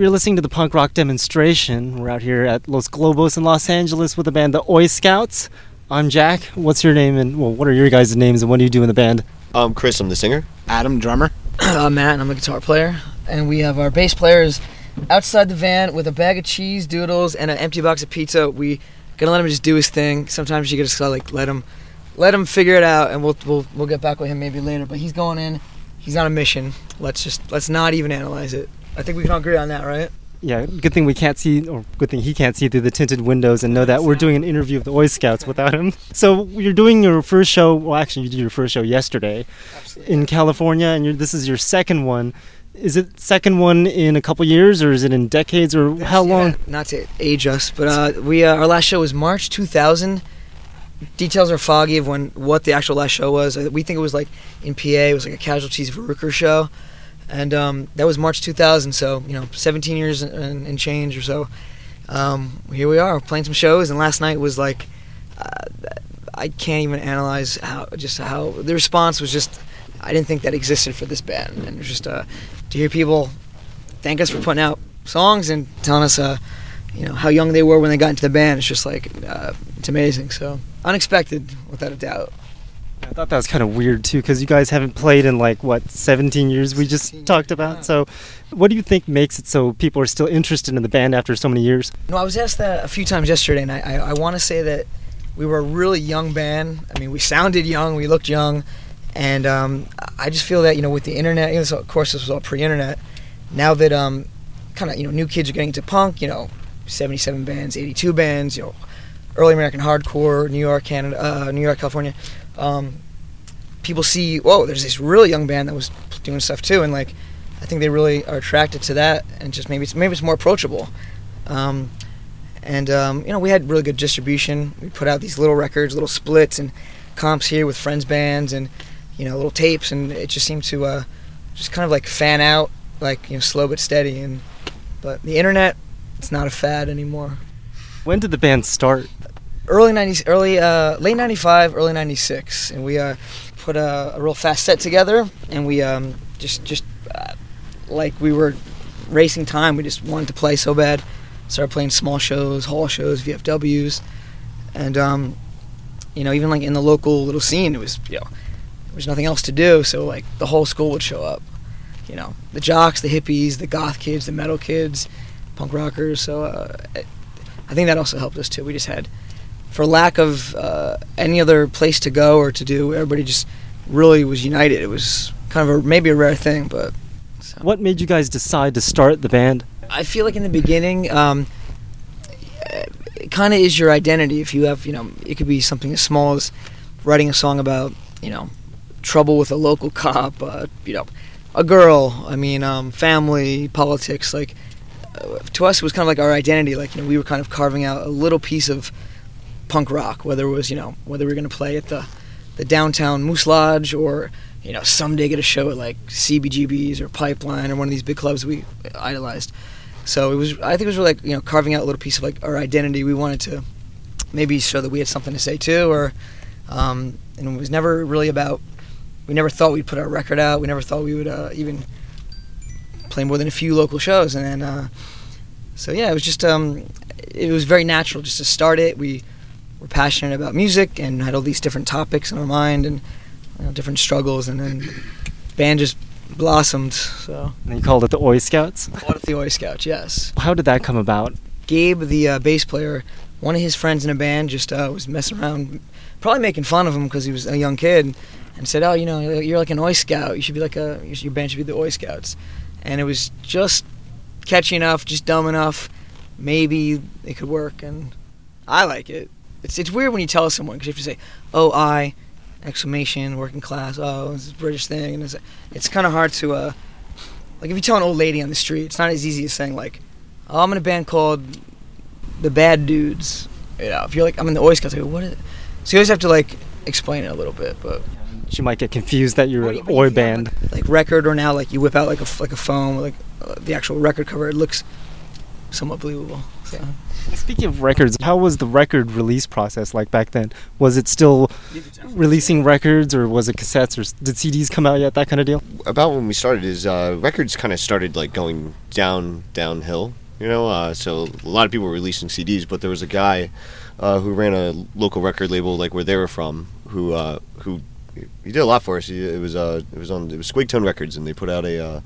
We're listening to the punk rock demonstration. We're out here at Los Globos in Los Angeles with the band the Oi Scouts. I'm Jack. What's your name and well, what are your guys' names and what do you do in the band? Um, Chris, I'm the singer. Adam, drummer. uh, Matt, and I'm a guitar player. And we have our bass players outside the van with a bag of cheese doodles and an empty box of pizza. We gonna let him just do his thing. Sometimes you gotta like let him, let him figure it out, and we'll we'll we'll get back with him maybe later. But he's going in. He's on a mission. Let's just let's not even analyze it. I think we can all agree on that, right? Yeah, good thing we can't see, or good thing he can't see through the tinted windows and know that we're doing an interview of the Oi Scouts without him. So you're doing your first show. Well, actually, you did your first show yesterday Absolutely. in California, and you're, this is your second one. Is it second one in a couple years, or is it in decades, or how long? Not to age us, but uh, we uh, our last show was March 2000. Details are foggy of when what the actual last show was. Uh, We think it was like in PA. It was like a Casualties of Rooker show, and um, that was March 2000. So you know, 17 years and, and change or so. Um, here we are playing some shows, and last night was like, uh, I can't even analyze how just how the response was. Just I didn't think that existed for this band, and it was just uh, to hear people thank us for putting out songs and telling us uh, you know how young they were when they got into the band. It's just like uh, it's amazing. So unexpected, without a doubt. I thought that was kind of weird too, because you guys haven't played in like what 17 years we just 17 talked about. yeah. So, what do you think makes it so people are still interested in the band after so many years? No, I was asked that a few times yesterday, and I, I, I want to say that we were a really young band. I mean, we sounded young, we looked young, and um, I just feel that you know with the internet, you know, so of course this was all pre-internet. Now that um, kind of you know new kids are getting into punk, you know, 77 bands, 82 bands, you know, early American hardcore, New York, Canada, uh, New York, California. Um, people see, whoa, there's this really young band that was doing stuff too, and like, I think they really are attracted to that, and just maybe it's maybe it's more approachable. Um, and um, you know, we had really good distribution. We put out these little records, little splits, and comps here with friends bands, and you know, little tapes, and it just seemed to uh, just kind of like fan out, like you know, slow but steady. And but the internet, it's not a fad anymore. When did the band start? Early '90s, early uh, late '95, early '96, and we uh, put a, a real fast set together, and we um, just just uh, like we were racing time. We just wanted to play so bad. Started playing small shows, hall shows, VFWs, and um, you know, even like in the local little scene, it was you know, there was nothing else to do, so like the whole school would show up. You know, the jocks, the hippies, the goth kids, the metal kids, punk rockers. So uh, I think that also helped us too. We just had, for lack of uh, any other place to go or to do, everybody just really was united. It was kind of a, maybe a rare thing, but. So. What made you guys decide to start the band? I feel like in the beginning, um, it kind of is your identity. If you have, you know, it could be something as small as writing a song about, you know, trouble with a local cop, uh, you know, a girl. I mean, um, family, politics. Like uh, to us, it was kind of like our identity. Like you know, we were kind of carving out a little piece of punk rock. Whether it was, you know, whether we were going to play at the the downtown Moose Lodge or you know someday get a show at like CBGB's or Pipeline or one of these big clubs we idolized. So it was. I think it was really like you know carving out a little piece of like our identity. We wanted to maybe show that we had something to say too, or um, and it was never really about. We never thought we'd put our record out. We never thought we would uh, even play more than a few local shows, and then uh, so yeah, it was just um, it was very natural just to start it. We were passionate about music and had all these different topics in our mind and you know, different struggles, and then band just blossomed. So And you called it the Oi Scouts. called it the Oi Scouts. Yes. How did that come about? Gabe, the uh, bass player, one of his friends in a band just uh, was messing around, probably making fun of him because he was a young kid, and said, "Oh, you know, you're like an Oi Scout. You should be like a your band should be the Oi Scouts." And it was just catchy enough, just dumb enough. Maybe it could work, and I like it. It's it's weird when you tell someone because you have to say, "Oh, I," exclamation, working class. Oh, this is a British thing, and it's it's kind of hard to uh, like if you tell an old lady on the street, it's not as easy as saying like, "Oh, I'm in a band called the Bad Dudes." You know, if you're like, "I'm in the Oi Scouts," I go, "What?" Is it? So you always have to like explain it a little bit, but She might get confused that you're an Oi band. like record or now like you whip out like a like a phone like uh, the actual record cover. It looks somewhat believable. So. Speaking of records, how was the record release process like back then? Was it still releasing records, or was it cassettes, or did CDs come out yet? That kind of deal. about when we started is uh, records kind of started like going down downhill you know uh, so a lot of people were releasing cds but there was a guy uh, who ran a local record label like where they were from who uh, who he did a lot for us he, it was uh, it was on it was Squigtone Records and they put out a uh,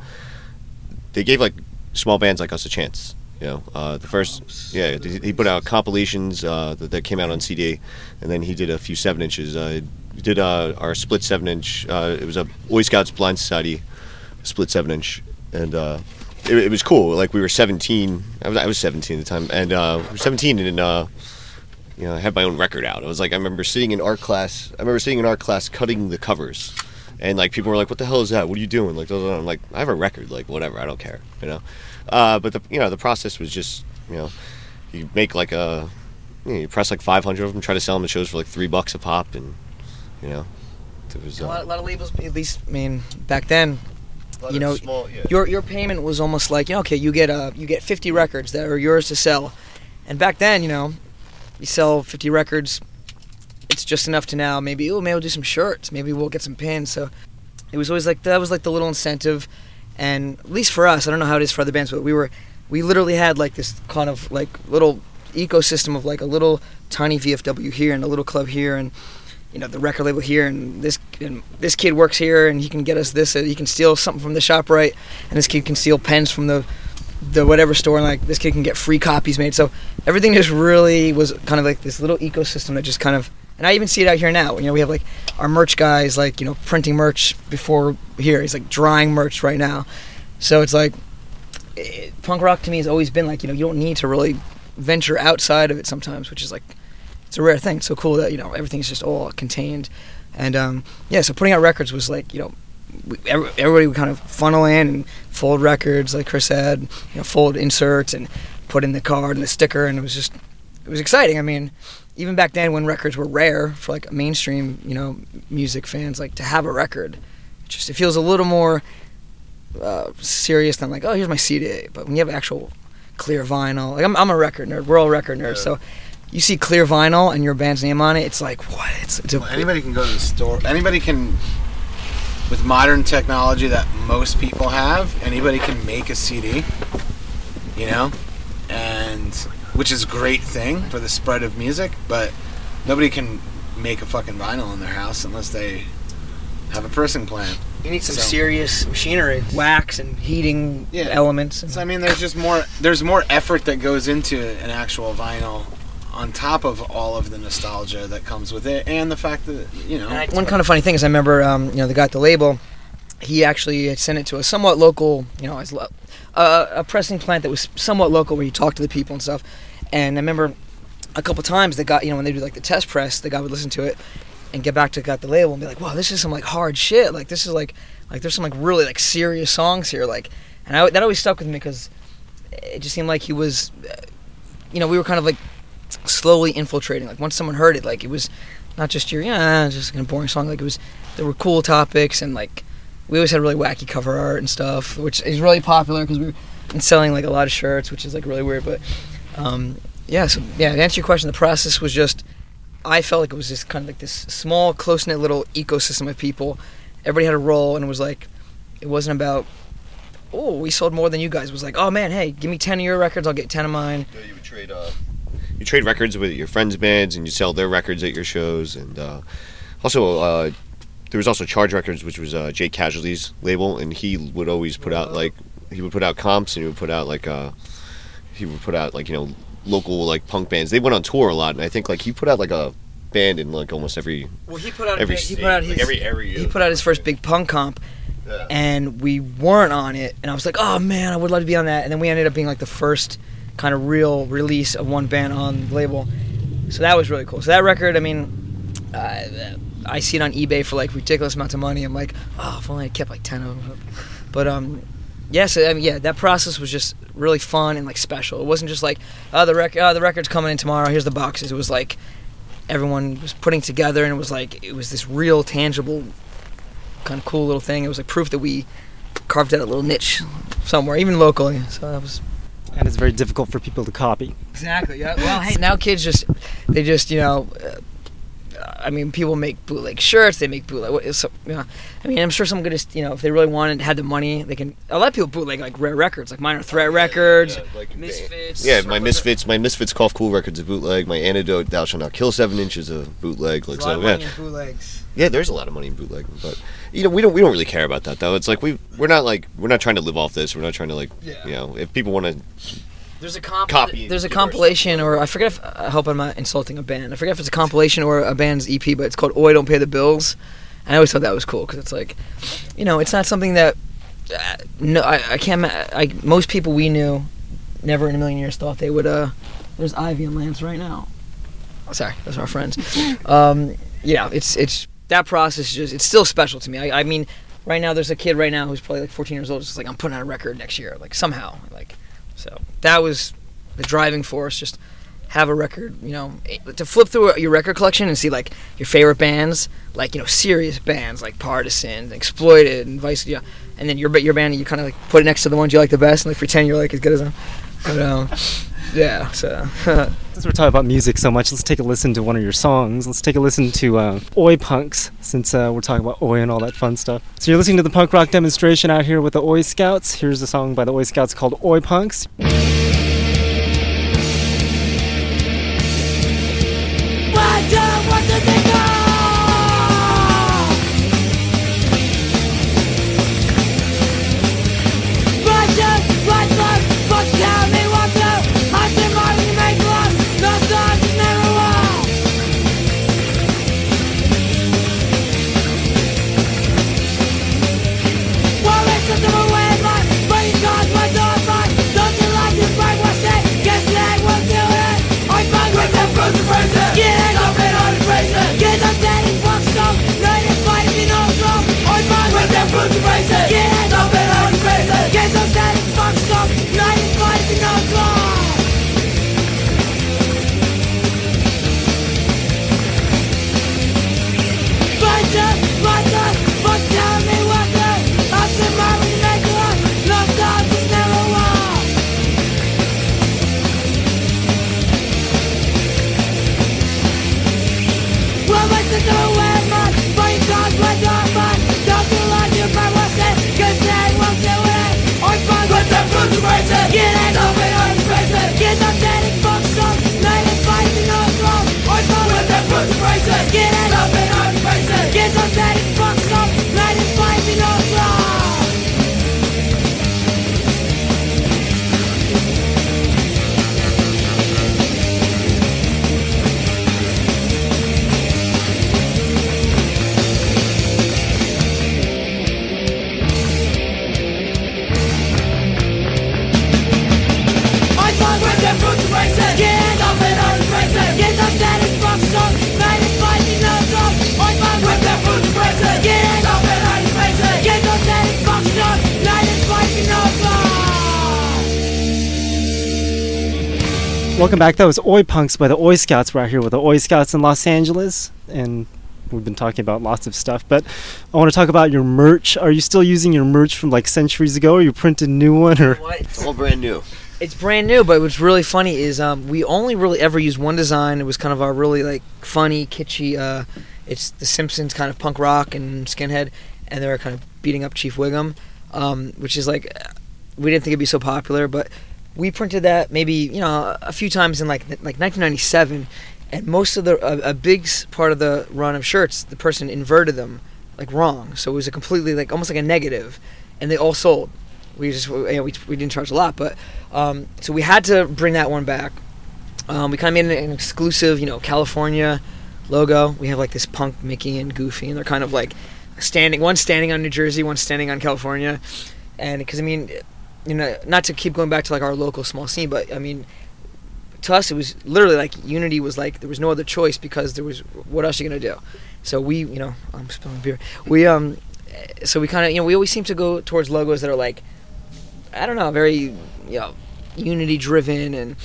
they gave like small bands like us a chance you know uh, the first yeah he put out compilations uh, that, that came out on cd and then he did a few seven inches uh, did uh, our split seven inch uh, it was a Oi Scouts blind society split seven inch, and uh, it, it was cool. Like we were 17. I was I was 17 at the time, and we were 17, and you know I had my own record out. I was like I remember sitting in art class. I remember sitting in art class cutting the covers, and like people were like, "What the hell is that? What are you doing?" Like I'm like I have a record. Like whatever, I don't care. You know, uh, but the you know the process was just you know you make like a you, know, you press like 500 of them, try to sell them at shows for like three bucks a pop, and you know. It was, A uh, lot, a lot of labels, at least, I mean, back then, you know, small- yeah. your your payment was almost like, you know, okay, you get uh, you get 50 records that are yours to sell, and back then, you know, you sell 50 records, it's just enough to now maybe oh maybe we'll do some shirts, maybe we'll get some pins. So it was always like that was like the little incentive, and at least for us, I don't know how it is for other bands, but we were we literally had like this kind of like little ecosystem of like a little tiny VFW here and a little club here and you know the record label here and this and this kid works here and he can get us this uh, he can steal something from the shop right and this kid can steal pens from the the whatever store and like this kid can get free copies made. So everything just really was kind of like this little ecosystem that just kind of and I even see it out here now you know we have like our merch guys like you know printing merch before here he's like drying merch right now so it's like it, punk rock to me has always been like you know you don't need to really venture outside of it sometimes which is like it's a rare thing. It's so cool that you know everything's just all contained, and um, yeah. So putting out records was like you know, we, everybody would kind of funnel in and fold records, like Chris said, you know, fold inserts and put in the card and the sticker, and it was just it was exciting. I mean, even back then when records were rare for like mainstream you know music fans, like to have a record, it just it feels a little more uh, serious than like oh here's my CD. But when you have actual clear vinyl, like I'm, I'm a record nerd. We're all record nerds, so you see clear vinyl and your band's name on it, it's like what? It's, it's a, Well, anybody can go to the store. Anybody can, with modern technology that most people have, anybody can make a CD. You know, and which is a great thing for the spread of music, but nobody can make a fucking vinyl in their house unless they have a pressing plant. you need some So- serious machinery, wax and heating Yeah. elements. And, So I mean, there's just more. There's more effort that goes into an actual vinyl, on top of all of the nostalgia that comes with it, and the fact that you know. I- one kind of funny thing is, I remember, um, you know, the guy at the label, he actually sent it to a somewhat local, you know, as lo- uh, a pressing plant that was somewhat local, where you talk to the people and stuff. And I remember a couple times the guy, you know, when they do like the test press, the guy would listen to it and get back to got the label and be like, "Wow, this is some like hard shit. Like this is like, like there's some like really like serious songs here." Like, and I, that always stuck with me because it just seemed like he was, you know, we were kind of like slowly infiltrating. Like once someone heard it, like it was not just your yeah, just a boring song. Like it was there were cool topics and like we always had really wacky cover art and stuff, which is really popular because we were selling like a lot of shirts, which is like really weird. But um, yeah, so yeah, to answer your question, the process was just I felt like it was just kind of like this small, close knit little ecosystem of people. Everybody had a role, and it was like it wasn't about oh we sold more than you guys. It was like oh man, hey, give me ten of your records, I'll get ten of mine. Yeah, you would trade. Uh, you trade records with your friends' bands, and you sell their records at your shows. And uh, also, uh, there was also Charge Records, which was uh, Jake Casualty's label, and he would always put out like he would put out comps, and he would put out like uh, he would put out like you know local like punk bands. They went on tour a lot, and I think like he put out like a band in like almost every Well, he put out every he put out like, his every area. he put out his first big punk comp, Yeah. and we weren't on it. And I was like, oh man, I would love to be on that. And then we ended up being like the first kind of real release of one band on the label. So that was really cool. So that record, I mean, uh, I see it on eBay for like ridiculous amounts of money. I'm like, oh, if only I kept like ten of them. But um, yeah, so I mean, yeah, that process was just really fun and like special. It wasn't just like, oh, the record, oh, the record's coming in tomorrow. Here's the boxes. It was like everyone was putting together, and it was like it was this real, tangible, kind of cool little thing. It was like proof that we carved out a little niche somewhere, even locally. So that was And it's very difficult for people to copy. Exactly. Yeah. Well, hey, now kids just they just you know. I mean, people make bootleg shirts. They make bootleg. So, you know, I mean, I'm sure someone could just, you know, if they really wanted, had the money, they can. A lot of people bootleg like rare records, like Minor Threat records, like, Misfits. Yeah, my Misfits, my Misfits Cough Cool records of bootleg. My Antidote, Thou Shalt Not Kill Seven Inches of bootleg. Like A lot so, of yeah, money in bootlegs. yeah. There's a lot of money in bootleg, but you know, we don't we don't really care about that though. It's like we we're not like we're not trying to live off this. We're not trying to like Yeah. you know if people want to There's a comp- Copy There's a compilation, or I forget if I hope I'm not insulting a band. I forget if it's a compilation or a band's EP, but it's called "Oi, Don't Pay the Bills." And I always thought that was cool because it's like, you know, it's not something that uh, no, I, I can't. I most people we knew never in a million years thought they would. Uh, there's Ivy and Lance right now. Sorry, those are our friends. Um, yeah, it's it's that process. Is just it's still special to me. I, I mean, right now there's a kid right now who's probably like 14 years old. Just like I'm putting out a record next year, like somehow, like so that was the driving force. Just have a record, you know, to flip through your record collection and see like your favorite bands, like you know, serious bands like Partisan, Exploited, and Vice, yeah, and then your your band, you kind of like put it next to the ones you like the best, and like pretend you're like as good as them. But um, yeah, so Since we're talking about music so much, let's take a listen to one of your songs. Let's take a listen to uh, Oi Punks, since uh, we're talking about Oi and all that fun stuff. So you're listening to the punk rock demonstration out here with the Oi Scouts. Here's a song by the Oi Scouts called Oi Punks. Welcome back. That was Oi Punks by the Oi Scouts. We're out here with the Oi Scouts in Los Angeles, and we've been talking about lots of stuff. But I want to talk about your merch. Are you still using your merch from like centuries ago, or you printed a new one, or what? it's all brand new. It's brand new, but what's really funny is um, we only really ever used one design. It was kind of our really like funny, kitschy. Uh, it's the Simpsons kind of punk rock and skinhead, and they were kind of beating up Chief Wiggum, um, which is like we didn't think it'd be so popular, but we printed that maybe you know a few times in like like 1997, and most of the a, a big part of the run of shirts, the person inverted them like wrong, so it was a completely like almost like a negative, and they all sold. We just know, we, we didn't charge a lot, but um, so we had to bring that one back. Um, we kind of made an, an exclusive, you know, California logo. We have like this punk Mickey and Goofy, and they're kind of like standing. One standing on New Jersey, one standing on California, and because I mean, you know, not to keep going back to like our local small scene, but I mean, to us it was literally like unity was like there was no other choice because there was what else are you gonna do? So we, you know, I'm spilling beer. We um, so we kind of you know we always seem to go towards logos that are like, I don't know, very you know, unity driven and.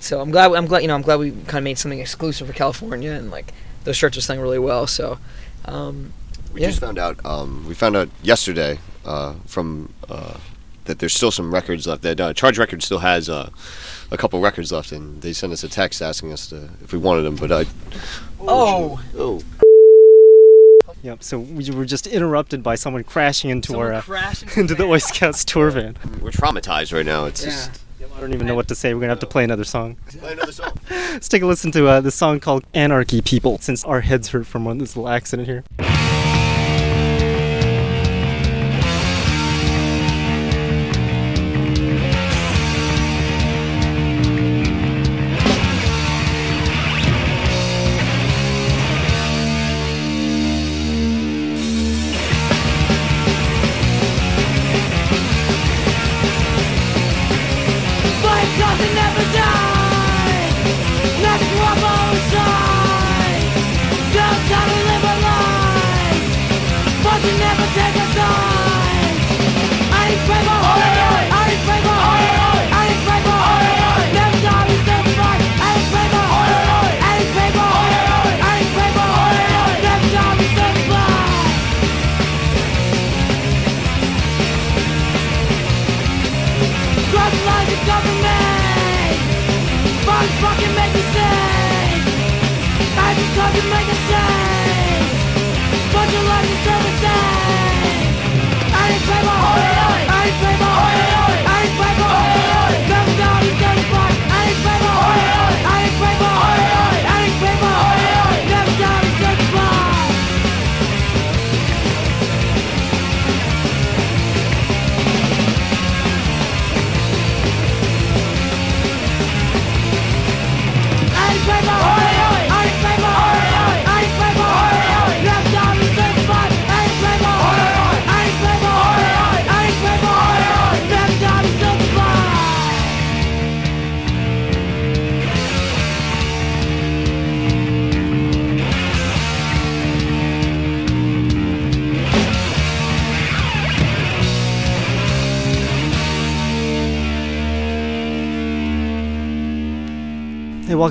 So I'm glad I'm glad you know I'm glad we kind of made something exclusive for California and like those shirts are selling really well. So um, We Yeah. just found out. Um, we found out yesterday uh, from uh, that there's still some records left. That uh, Charge Records still has uh, a couple records left, and they sent us a text asking us to if we wanted them. But I Oh. oh Yep. So we were just interrupted by someone crashing into Someone our uh, into into the van. Oi Scouts tour van. we're traumatized right now. It's Yeah. just I don't even know what to say. We're gonna have to play another song. play another song. Let's take a listen to uh, this song called "Anarchy People." Since our heads hurt from one this little accident here.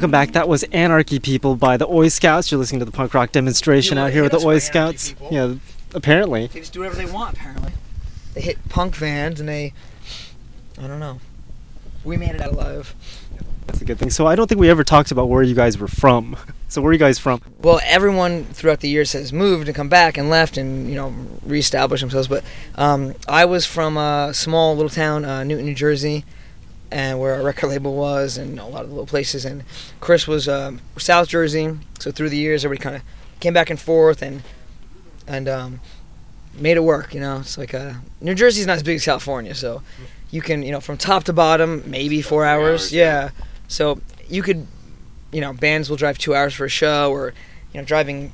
Welcome back. That was Anarchy People by the Oi Scouts. You're listening to the punk rock demonstration out here with the Oi Scouts. Yeah, apparently. They just do whatever they want, apparently. They hit punk vans and they. I don't know. We made it out alive. That's a good thing. So I don't think we ever talked about where you guys were from. So where are you guys from? Well, everyone throughout the years has moved and come back and left and, you know, reestablished themselves. But um, I was from a small little town, uh, Newton, New Jersey, and where our record label was and a lot of the little places. And Chris was um, South Jersey. So through the years, everybody kind of came back and forth and and um, made it work. You know, it's like uh, New Jersey's not as big as California, so you can, you know, from top to bottom, maybe four hours. hours, yeah. So you could, you know, bands will drive two hours for a show, or you know, driving.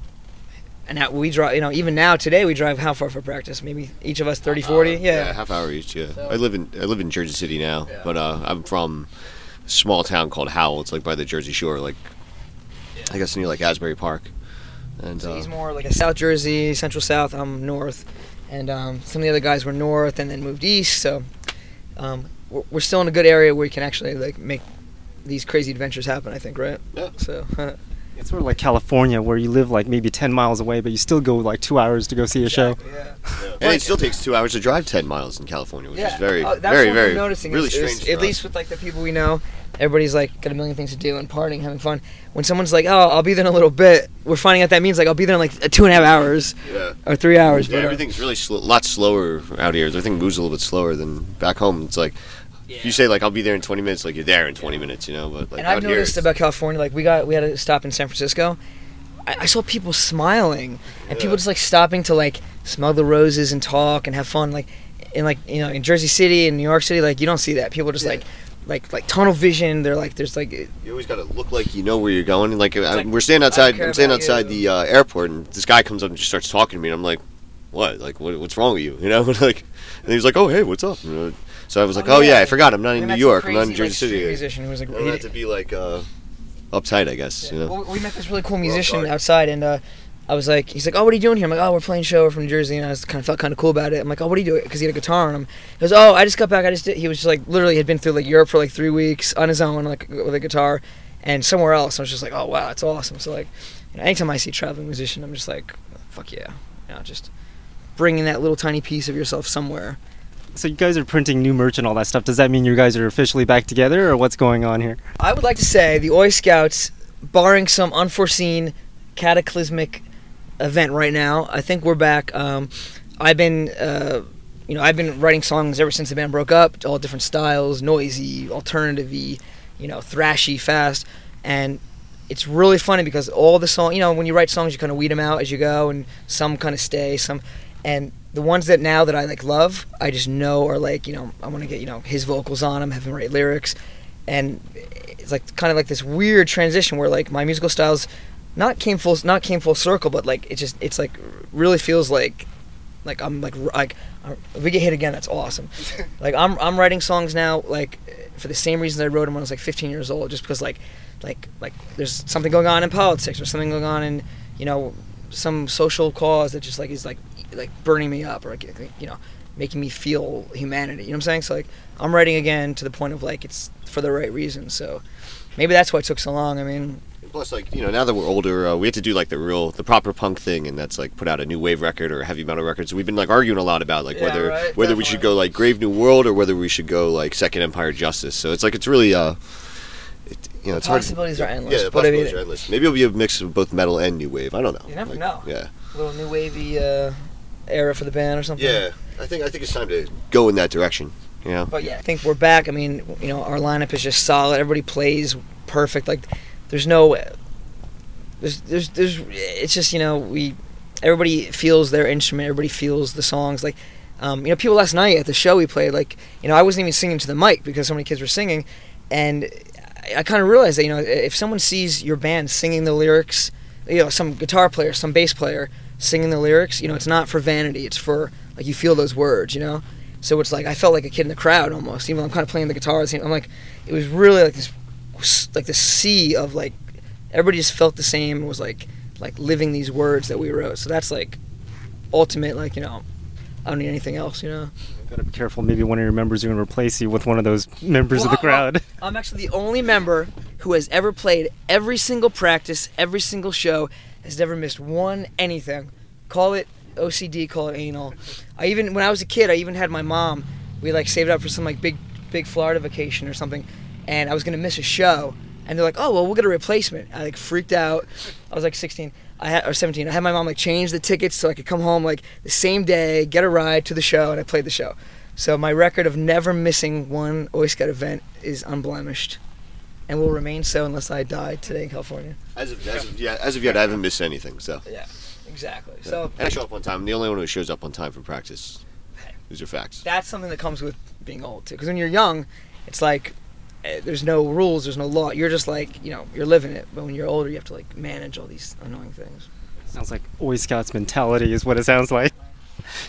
And now we drive, you know, even now today we drive how far for practice? Maybe each of us 30, 40? Yeah. half hour each. Yeah, So- I live in I live in Jersey City now, Yeah. but uh, I'm from a small town called Howell. It's like by the Jersey Shore, like I guess near like Asbury Park. And So uh, he's more like a South Jersey, Central South. I'm North, and um, some of the other guys were North and then moved East. So um, we're, we're still in a good area where we can actually like make these crazy adventures happen. I think, right? Yeah. So It's sort of like California, where you live like maybe 10 miles away, but you still go like two hours to go see a show. Yeah. and it still takes two hours to drive ten miles in California, which yeah. is very, Uh, that's very, what very, we're noticing. really is- is strange. for at least with like the people we know, everybody's like got a million things to do and partying, having fun. When someone's like, "Oh, I'll be there in a little bit," we're finding out that means like I'll be there in like two and a half hours yeah. or three hours. Yeah, but, everything's really a lot slower out here. Everything moves a little bit slower than back home. It's like if you say like I'll be there in 20 minutes, like you're there in 20 minutes, you know. But like and I've noticed it's- about California, like we got we had to stop in San Francisco. I, I saw people smiling and Yeah. people just like stopping to like smell the roses and talk and have fun. Like in like you know in Jersey City and New York City, like you don't see that. People just Yeah. like like like tunnel vision. They're like there's like you always got to look like you know where you're going. Like, I, like, we're standing outside. I'm standing outside you. the uh, airport, and this guy comes up and just starts talking to me, and I'm like, "What? Like, what, what's wrong with you?" You know, like, and he's like, "Oh, hey, what's up?" You know, so I was like, Oh, "Oh yeah. I forgot. I'm not in New York. I'm not in Jersey City." musician who was like I don't to be like uh, uptight, I guess. You know. Well, we met this really cool musician sorry. outside, and uh, I was like, he's like, oh, what are you doing here? I'm like, oh, we're playing a show. We're from Jersey, and I was kind of felt kind of cool about it. I'm like, oh, what are you doing? Because he had a guitar on him. He goes, oh, I just got back. I just did. He was just like literally had been through like Europe for like three weeks on his own, like with a guitar, and somewhere else. I was just like, oh wow, that's awesome. So like, you know, anytime I see a traveling musician, I'm just like, fuck yeah, you know, just bringing that little tiny piece of yourself somewhere. So you guys are printing new merch and all that stuff. Does that mean you guys are officially back together, or what's going on here? I would like to say the Oi Scouts, barring some unforeseen cataclysmic event right now, I think we're back. Um, I've been, uh, you know, I've been writing songs ever since the band broke up, all different styles, noisy, alternative-y, you know, thrashy, fast, and it's really funny because all the songs, you know, when you write songs, you kind of weed them out as you go, and some kind of stay, some, and the ones that now that I like love, I just know are like, you know, I want to get, you know, his vocals on them, have him write lyrics, and it's like kind of like this weird transition where like my musical styles not came full not came full circle, but like it just it's like really feels like like I'm like like if we get hit again, that's awesome. like I'm I'm writing songs now like for the same reasons I wrote them when I was like 15 years old, just because like like like there's something going on in politics or something going on in you know some social cause that just like is like like burning me up or like, you know making me feel humanity. You know what I'm saying? So like I'm writing again to the point of like it's for the right reason. So maybe that's why it took so long. I mean, Plus, like you know, now that we're older, uh, we had to do like the real, the proper punk thing, and that's like put out a new wave record or a heavy metal record. So we've been like arguing a lot about like Yeah, whether right, whether we should go like Grave New World or whether we should go like Second Empire Justice. So it's like it's really uh, it, you know, it's hard. possibilities are endless. Yeah, the but I mean, possibilities are endless. Maybe it'll be a mix of both metal and new wave. I don't know. You never Like, know. Yeah. A little new wavy uh, era for the band or something. Yeah, I think I think it's time to go in that direction. You know. But yeah, I think we're back. I mean, you know, our lineup is just solid. Everybody plays perfect. Like, there's no, there's, there's, there's. It's just you know we, everybody feels their instrument. Everybody feels the songs. Like, um, you know, people last night at the show we played. Like, you know, I wasn't even singing to the mic because so many kids were singing, and I, I kind of realized that you know if someone sees your band singing the lyrics, you know, some guitar player, some bass player singing the lyrics, you know, it's not for vanity. It's for like you feel those words, you know. So it's like I felt like a kid in the crowd almost, even though I'm kind of playing the guitar. at the same- I'm like, it was really like this, like the sea of like everybody just felt the same. and Was like like living these words that we wrote. So that's like ultimate. Like you know, I don't need anything else. You know. Gotta be careful. Maybe one of your members are gonna replace you with one of those members of the Well, well, crowd. I'm actually the only member who has ever played every single practice, every single show, has never missed one anything. Call it OCD, call it anal. I even when I was a kid, I even had my mom. We like saved up for some like big big Florida vacation or something, and I was gonna miss a show. And they're like, "Oh well, we'll get a replacement." I like freaked out. I was like 16, I had or 17. I had my mom like change the tickets so I could come home like the same day, get a ride to the show, and I played the show. So my record of never missing one Oi Scout event is unblemished, and will remain so unless I die today in California. As of, as of yeah, as of yet, I haven't missed anything. So. Yeah, exactly. Yeah. So and I show up on time. I'm the only one who shows up on time for practice. These are facts. that's something that comes with being old too. Because when you're young, it's like eh, there's no rules, there's no law. You're just like you know you're living it. But when you're older, you have to like manage all these annoying things. Sounds like Boy Scouts mentality is what it sounds like.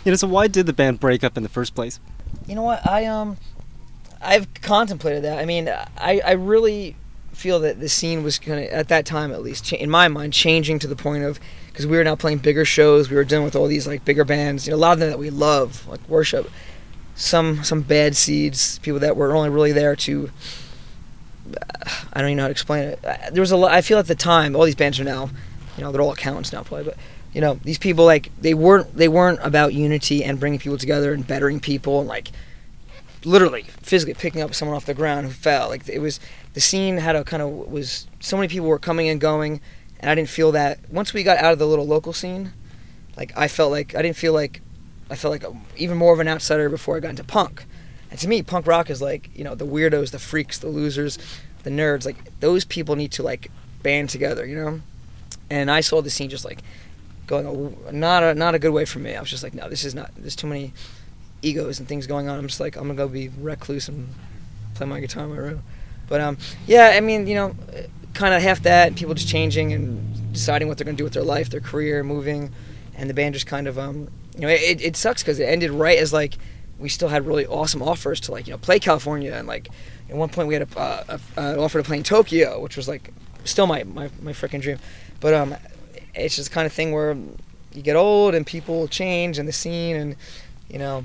You know, so why did the band break up in the first place? You know what? I um, I've contemplated that. I mean, I I really feel that the scene was kind of at that time at least in my mind changing to the point of because we were now playing bigger shows. We were dealing with all these like bigger bands. You know, a lot of them that we love, like worship. Some some bad seeds, people that were only really there to. I don't even know how to explain it. There was a lot. I feel at the time, all these bands are now, you know, they're all accountants now, probably, but you know, these people like they weren't they weren't about unity and bringing people together and bettering people and like literally physically picking up someone off the ground who fell. Like it was the scene had a kind of was so many people were coming and going, and I didn't feel that once we got out of the little local scene, like I felt like I didn't feel like I felt like a, even more of an outsider before I got into punk. And to me, punk rock is like you know the weirdos, the freaks, the losers, the nerds. Like those people need to like band together, you know. And I saw the scene just like going a, not a not a good way for me. I was just like, no, this is not. There's too many egos and things going on. I'm just like, I'm gonna go be recluse and play my guitar in my room. But um, yeah, I mean, you know, kind of half that, people just changing and deciding what they're gonna do with their life, their career, moving, and the band just kind of um, you know, it, it sucks because it ended right as like we still had really awesome offers to like you know play California and like at one point we had a, uh, a, offer to play in Tokyo, which was like still my my, my freaking dream. But um, it's just kind of thing where you get old and people change and the scene and you know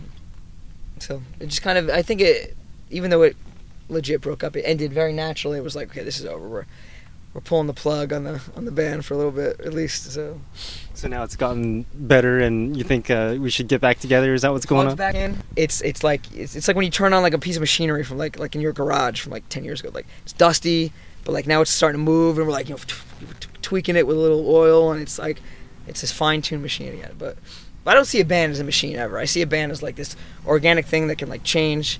so it just kind of i think it even though it legit broke up it ended very naturally it was like okay this is over we're we're pulling the plug on the on the band for a little bit at least. So So now it's gotten better, and you think uh, we should get back together? Is that what's going on? back in. It's it's like it's, it's like when you turn on like a piece of machinery from like like in your garage from like ten years ago. Like it's dusty, but like now it's starting to move, and we're like you know t- tweaking it with a little oil, and it's like it's this fine tuned machine again. But I don't see a band as a machine ever. I see a band as like this organic thing that can like change.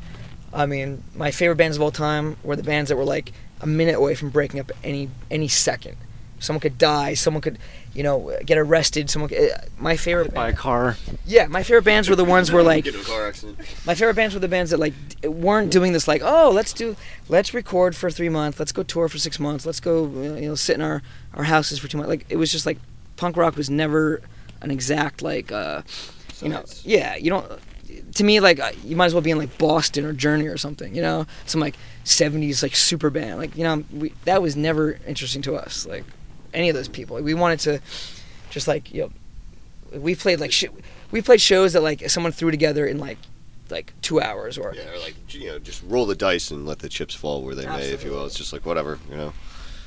I mean, my favorite bands of all time were the bands that were like a minute away from breaking up any any second. Someone could die. Someone could, you know, get arrested. Someone. Could, uh, my favorite. By a car. Yeah, my favorite bands were the ones where like Get in a car accident. my favorite bands were the bands that like d- weren't doing this like oh let's do let's record for three months let's go tour for six months let's go uh, you know sit in our our houses for two months like it was just like punk rock was never an exact like uh you know yeah you don't to me like uh, you might as well be in like Boston or Journey or something you know some like 70s like super band like you know we, that was never interesting to us like any of those people like, we wanted to just like you know we played like sh- we played shows that like someone threw together in like like two hours or Yeah, or like you know, just roll the dice and let the chips fall where they may, if you will. It's just like whatever, you know.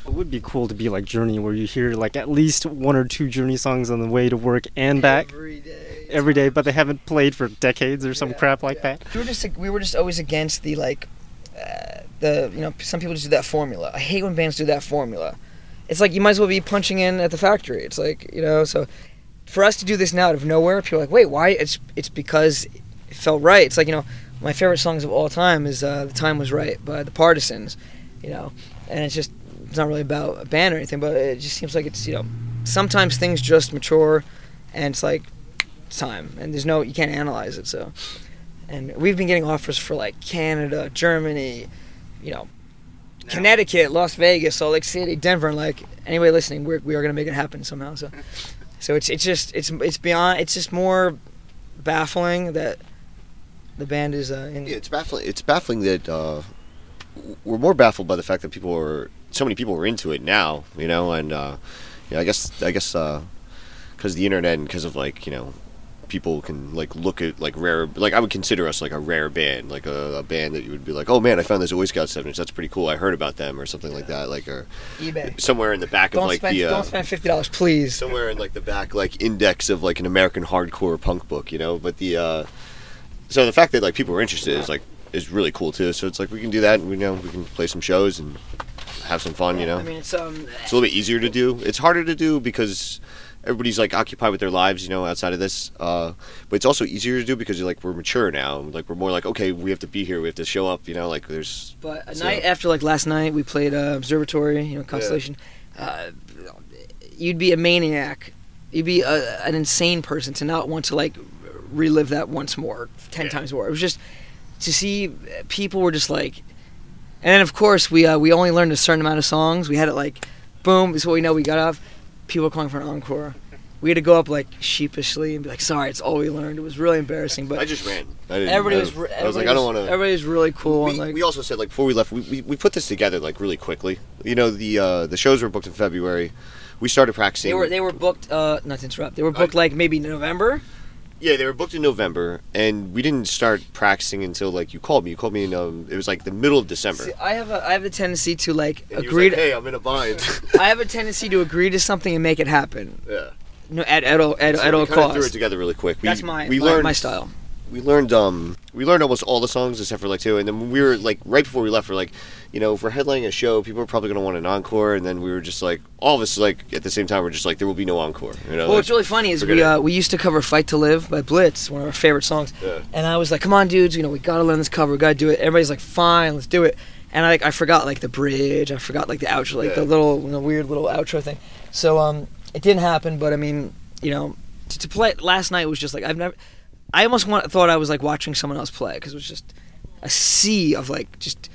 It would be cool to be like Journey, where you hear like at least one or two Journey songs on the way to work and back every day. every day, but they haven't played for decades or some Yeah, crap like yeah. that. We were just we were just always against the like uh, the you know some people just do that formula. I hate when bands do that formula. It's like you might as well be punching in at the factory. It's like you know so for us to do this now out of nowhere, people are like, wait, why? It's it's because it felt right. It's like you know my favorite songs of all time is uh, "The Time Was Right" by the Partisans, you know, and it's just it's not really about a band or anything, but it just seems like it's you know sometimes things just mature, and it's like it's time, and there's no you can't analyze it. So, and we've been getting offers for like Canada, Germany, you know, Connecticut, Las Vegas, Salt Lake City, Denver, and like anybody listening, we're, we are gonna make it happen somehow. So, so it's it's just it's it's beyond it's just more baffling that the band is uh, in. Yeah, it's baffling. It's baffling that uh, we're more baffled by the fact that people are so many people are into it now, you know, and uh, yeah, I guess I guess because the internet and because of like you know people can like look at like rare like I would consider us like a rare band like a, a band that you would be like oh man I found this Oi Scout seven inch that's pretty cool I heard about them or something like that like or eBay. somewhere in the back Don't of like spend the uh, don't spend fifty dollars, please. somewhere in like the back like index of like an American hardcore punk book, you know. But the uh so the fact that like people are interested is like is really cool too. So it's like we can do that and we know we can play some shows and have some fun, you know. I mean, it's um. it's a little bit easier to do. It's harder to do because everybody's like occupied with their lives, you know, outside of this. Uh, but it's also easier to do because you're like we're mature now. Like we're more like okay, we have to be here, we have to show up, you know. Like there's But a So- night after like last night, we played uh, Observatory, you know, Constellation. Uh, you'd be a maniac. You'd be a, an insane person to not want to like relive that once more, ten Yeah. times more. It was just to see people were just like, and then of course we uh, we only learned a certain amount of songs. We had it like, boom, this is what we know. We got off. People calling for an encore. We had to go up like sheepishly and be like, "Sorry, it's all we learned." It was really embarrassing, but I just ran. I didn't, everybody I, was. re- I was like, everybody I don't want to. Everybody was really cool we, and like. we also said like before we left, we, we, we put this together like really quickly. You know, the uh, the shows were booked in February. We started practicing. They were they were booked. Uh, not to interrupt. They were booked like maybe November. Yeah, they were booked in November, and we didn't start practicing until like you called me. You called me in um, it was like the middle of December. See, I have a I have a tendency to like And agree. like, to, hey, I'm in a bind. I have a tendency to agree to something and make it happen. yeah. No, at at all at, So at all kinda threw it together really quick. We, That's my we my, learned my style. we learned um we learned almost all the songs except for like two and then we were like right before we left we're like you know if we're headlining a show people are probably going to want an encore and then we were just like all of us like at the same time we're just like there will be no encore you know Well, like, what's really funny is we uh, we used to cover "Fight to Live" by Blitz, one of our favorite songs. Yeah. And I was like, "Come on, dudes, you know we gotta learn this cover. We gotta do it." Everybody's like, "Fine, let's do it." And I I forgot like the bridge. I forgot like the outro, like the little you know, weird little outro thing. So um, it didn't happen. But I mean, you know, to, to play last night was just like I've never. I almost want, thought I was like watching someone else play because it was just a sea of like just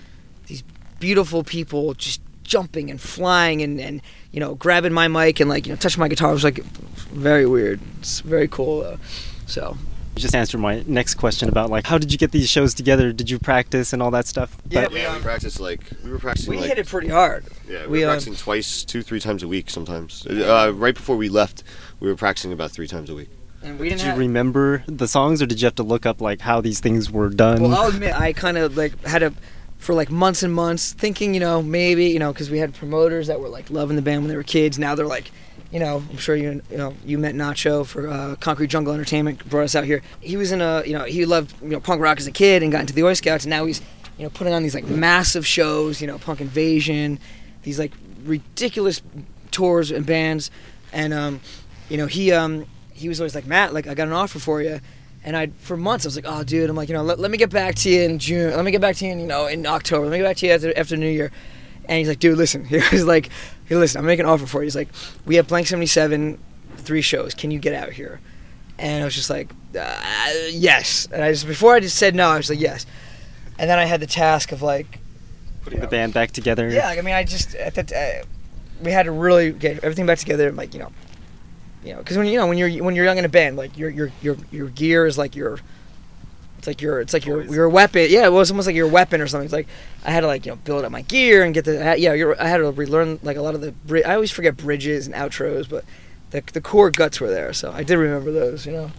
beautiful people just jumping and flying and, and you know grabbing my mic and like you know touching my guitar. It was like very weird. It's very cool uh, so. You just answered my next question about like how did you get these shows together? Did you practice and all that stuff? Yeah, But- we, yeah we um, practiced like we were practicing we like hit it pretty hard. Yeah we, we, were um, practicing twice two three times a week sometimes. Uh, right before we left we were practicing about three times a week. And we Did didn't you have, remember the songs, or did you have to look up like how these things were done? well i'll admit i kind of like had to for like months and months, thinking, you know, maybe, you know, because we had promoters that were like loving the band when they were kids. Now they're like, you know, I'm sure you you know you met Nacho for uh, Concrete Jungle Entertainment, brought us out here. He was in a, you know, he loved you know punk rock as a kid and got into the Oi Scouts, and now he's, you know, putting on these like massive shows, you know, Punk Invasion, these like ridiculous tours and bands, and um, you know, he um he was always like Matt, like I got an offer for you. And I, for months, I was like, "Oh, dude," I'm like, you know, let, let me get back to you in June. Let me get back to you, in, you know, in October. Let me get back to you after, after New Year. And he's like, "Dude, listen." He was like, "Hey, listen, I'm making an offer for you." He's like, "We have Blank 77, three shows. Can you get out here?" And I was just like, uh, "Yes." And I just before I just said no, I was like, "Yes." And then I had the task of like, Putting the band back together. yeah, I mean, I just at that uh, we had to really get everything back together, like you know, you know, because when you know when you're when you're young in a band, like your your your your gear is like your, it's like your it's like your your weapon. Yeah, it was almost like your weapon or something. It's like I had to like you know build up my gear and get the yeah. You're, I had to relearn like a lot of the I always forget bridges and outros, but the the core guts were there, so I did remember those. You know.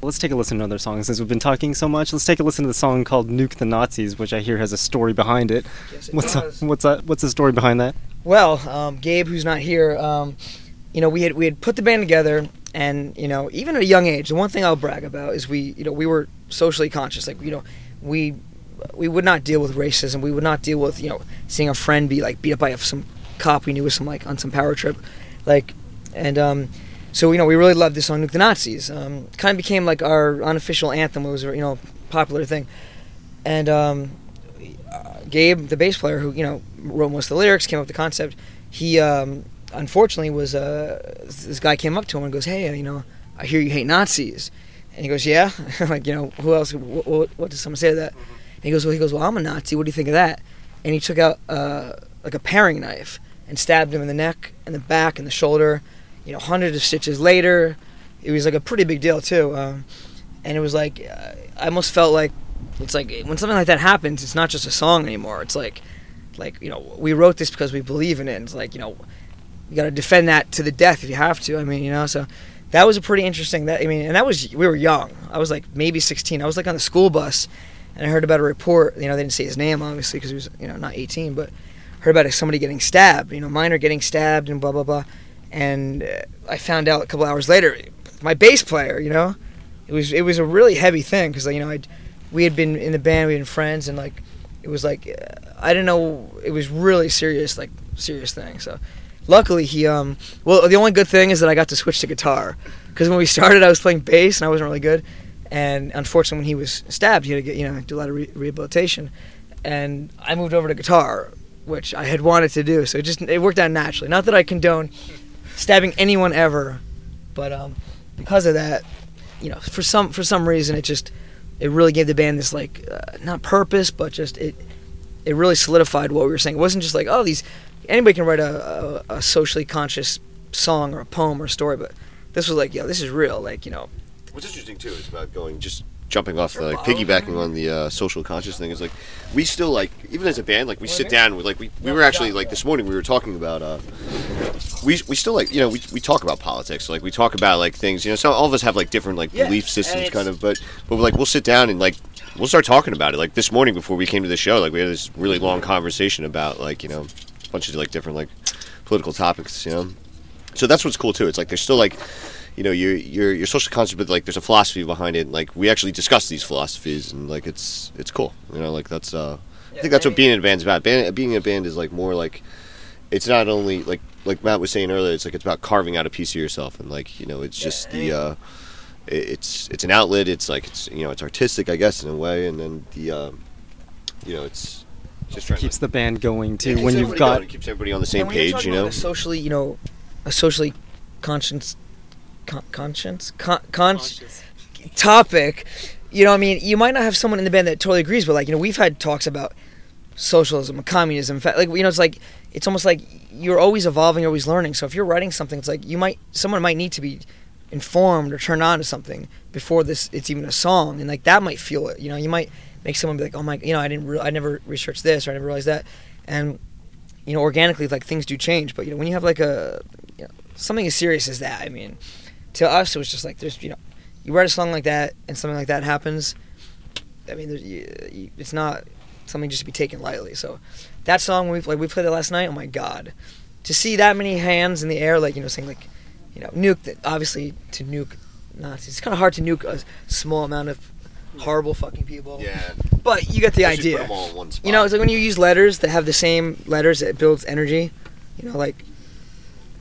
Let's take a listen to another song since we've been talking so much. Let's take a listen to the song called "Nuke the Nazis," which I hear has a story behind it. Yes, it What's does. what's that? What's the story behind that? Well, um, Gabe, who's not here, um, you know, we had we had put the band together, and you know, even at a young age, the one thing I'll brag about is we, you know, we were socially conscious. Like, you know, we we would not deal with racism. We would not deal with you know seeing a friend be like beat up by some cop we knew was some like on some power trip, like, and um, so you know we really loved this song "Nuke the Nazis." Um, kind of became like our unofficial anthem. It was you know popular thing, and um, Gabe, the bass player, who you know wrote most of the lyrics, came up with the concept. He um, unfortunately was uh, this guy came up to him and goes, "Hey, uh, you know, I hear you hate Nazis," and he goes, "Yeah, like you know, who else? What, what, what does someone say to that?" And he goes, "Well, he goes, well, I'm a Nazi. What do you think of that?" And he took out uh, like a paring knife and stabbed him in the neck and the back and the shoulder. You know, hundreds of stitches later, it was like a pretty big deal too. Um, and it was like uh, I almost felt like it's like when something like that happens, it's not just a song anymore. It's like like you know we wrote this because we believe in it. It's like you know you got to defend that to the death if you have to. I mean you know so that was a pretty interesting that I mean and that was we were young. I was like maybe 16. I was like on the school bus and I heard about a report. You know they didn't say his name obviously because he was you know not 18, but heard about somebody getting stabbed. You know minor getting stabbed and blah blah blah. And uh, I found out a couple hours later my bass player. You know it was it was a really heavy thing because you know I we had been in the band we had been friends and like it was like uh, I didn't know it was really serious like serious thing so luckily he um well the only good thing is that I got to switch to guitar. Because when we started I was playing bass and I wasn't really good. And unfortunately when he was stabbed he had to get you know do a lot of re- rehabilitation. And I moved over to guitar which I had wanted to do. So it just it worked out naturally. Not that I condone stabbing anyone ever but um because of that you know for some for some reason it just it really gave the band this like uh, not purpose but just it it really solidified what we were saying. It wasn't just like oh these anybody can write a, a, a socially conscious song or a poem or a story but this was like yo this is real like you know. What's interesting too is about going just jumping off the like piggybacking on the uh, social conscious thing is like we still like even as a band like we sit down with like we, we were actually like this morning we were talking about uh we, we still like you know we, we talk about politics like we talk about like things you know some all of us have like different like belief systems kind of but but like we'll sit down and like we'll start talking about it. Like this morning before we came to the show like we had this really long conversation about like you know a bunch of like different like political topics you know? So that's what's cool too. It's like there's still like you know you're you're you're social conscious but like there's a philosophy behind it. And like we actually discuss these philosophies and like it's it's cool. You know like that's uh i think that's what being in a band's about. Band, being in a band is like more like it's not only like like matt was saying earlier it's like it's about carving out a piece of yourself and like you know it's just the uh it's it's an outlet. It's like it's you know it's artistic i guess in a way. And then the um you know it's just trying Keeps to, the band going too keeps when you've got going, it keeps everybody on the same and you're page you about know? a socially you know a socially conscious con- conscience con- con- topic you know i mean you might not have someone in the band that totally agrees but like you know we've had talks about socialism communism in like you know it's like it's almost like you're always evolving you're always learning. So if you're writing something it's like you might someone might need to be informed or turned on to something before this it's even a song and like that might feel it you know? You might make someone be like oh my you know i didn't re- i never researched this or i never realized that and you know organically like things do change but you know when you have like a you know, something as serious as that i mean to us it was just like there's you know you write a song like that and something like that happens i mean you, you, it's not something just to be taken lightly. So that song we like we played it last night. Oh my god, to see that many hands in the air, like you know, saying like, you know, nuke. That obviously to nuke Nazis. It's kind of hard to nuke a small amount of horrible fucking people. Yeah. But you get the Let's idea. Put them all in one spot. You know, it's like when you use letters that have the same letters it builds energy. You know, like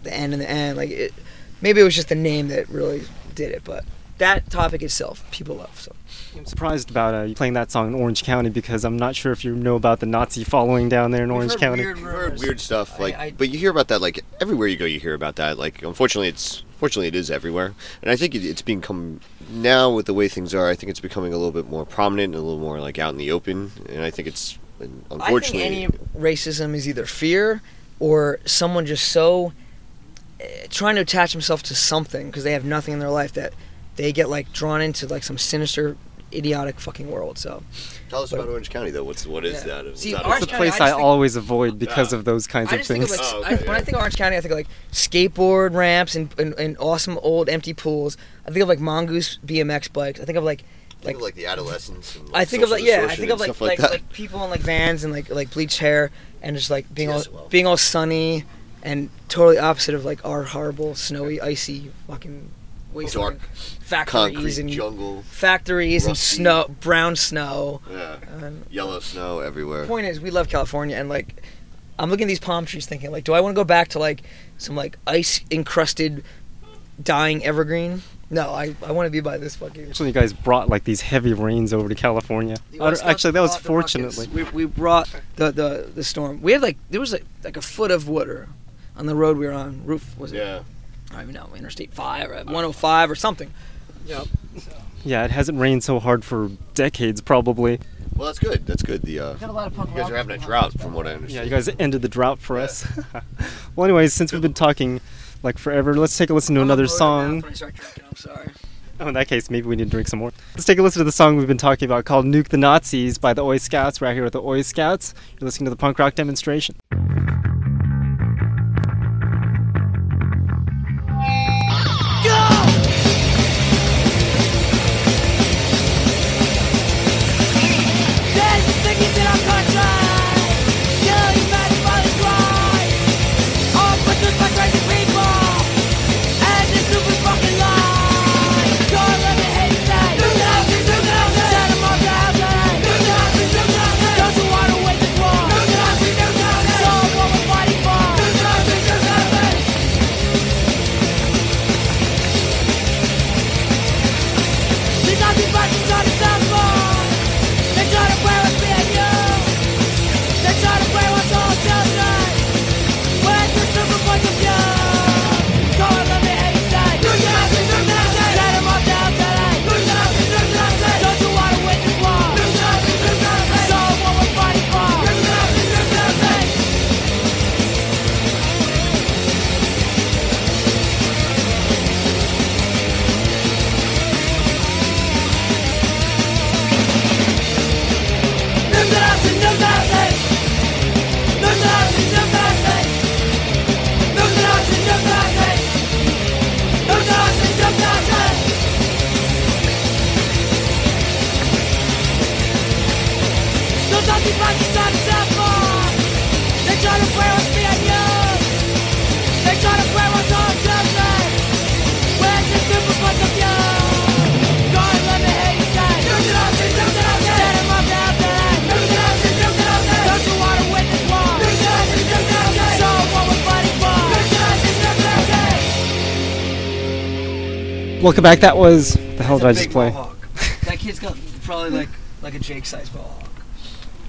the N and the N. Like it, maybe it was just the name that really did it, but that topic itself, people love. So I'm surprised about uh, you playing that song in Orange County because I'm not sure if you know about the Nazi following down there in We've Orange heard County. weird I've heard weird stuff I- like, I- but you hear about that like everywhere you go. You hear about that. Like, unfortunately, it's fortunately it is everywhere, and I think it, it's become now with the way things are. I think it's becoming a little bit more prominent and a little more like out in the open, and I think it's and I think unfortunately any racism is either fear or someone just so uh, trying to attach himself to something because they have nothing in their life that they get like drawn into like some sinister, idiotic fucking world. So Tell us about Orange County though. What's what is Yeah. that? Is See, that Orange It's a County, place I I, just think- always avoid because Yeah. of those kinds I of just think of things. like Oh, I- okay, when I think of Orange County, I think of like skateboard ramps and, and, and awesome old empty pools. I think of like mongoose BMX bikes. I think of like Think like of, like the adolescents. And, I think of like yeah, I think of and like like, like people in like vans and like like bleached hair and just like being all well. being all sunny and totally opposite of like our horrible snowy icy fucking wasteland factories concrete and jungle. factories and snow brown snow. Yeah, And yellow snow everywhere. point is, we love California, and like, I'm looking at these palm trees, thinking like, do I want to go back to like some like ice encrusted, dying evergreen? No, I, I want to be by this fucking. Actually, you guys brought like these heavy rains over to California. The I don't- Oi Scouts Actually, that was brought fortunately. We, we brought the, the the storm. We had like there was like like a foot of water on the road we were on. Roof was it? Yeah. I don't even know. Interstate five or 105 or something. Yeah, it hasn't rained so hard for decades, probably. Well, that's good. That's good. The uh, Got a lot of punk you guys are having a drought, from what I understand. Yeah, you guys ended the drought for us. well, anyways, since we've been talking like forever, let's take a listen to another song. When I start drinking, I'm sorry. Oh, in that case, maybe we need to drink some more. Let's take a listen to the song we've been talking about called Nuke the Nazis by the Oi Scouts. We're out here with the Oi Scouts. You're listening to the punk rock demonstration. Welcome back. That was. The hell did I just play? that kid's got probably like like a Jake size mohawk.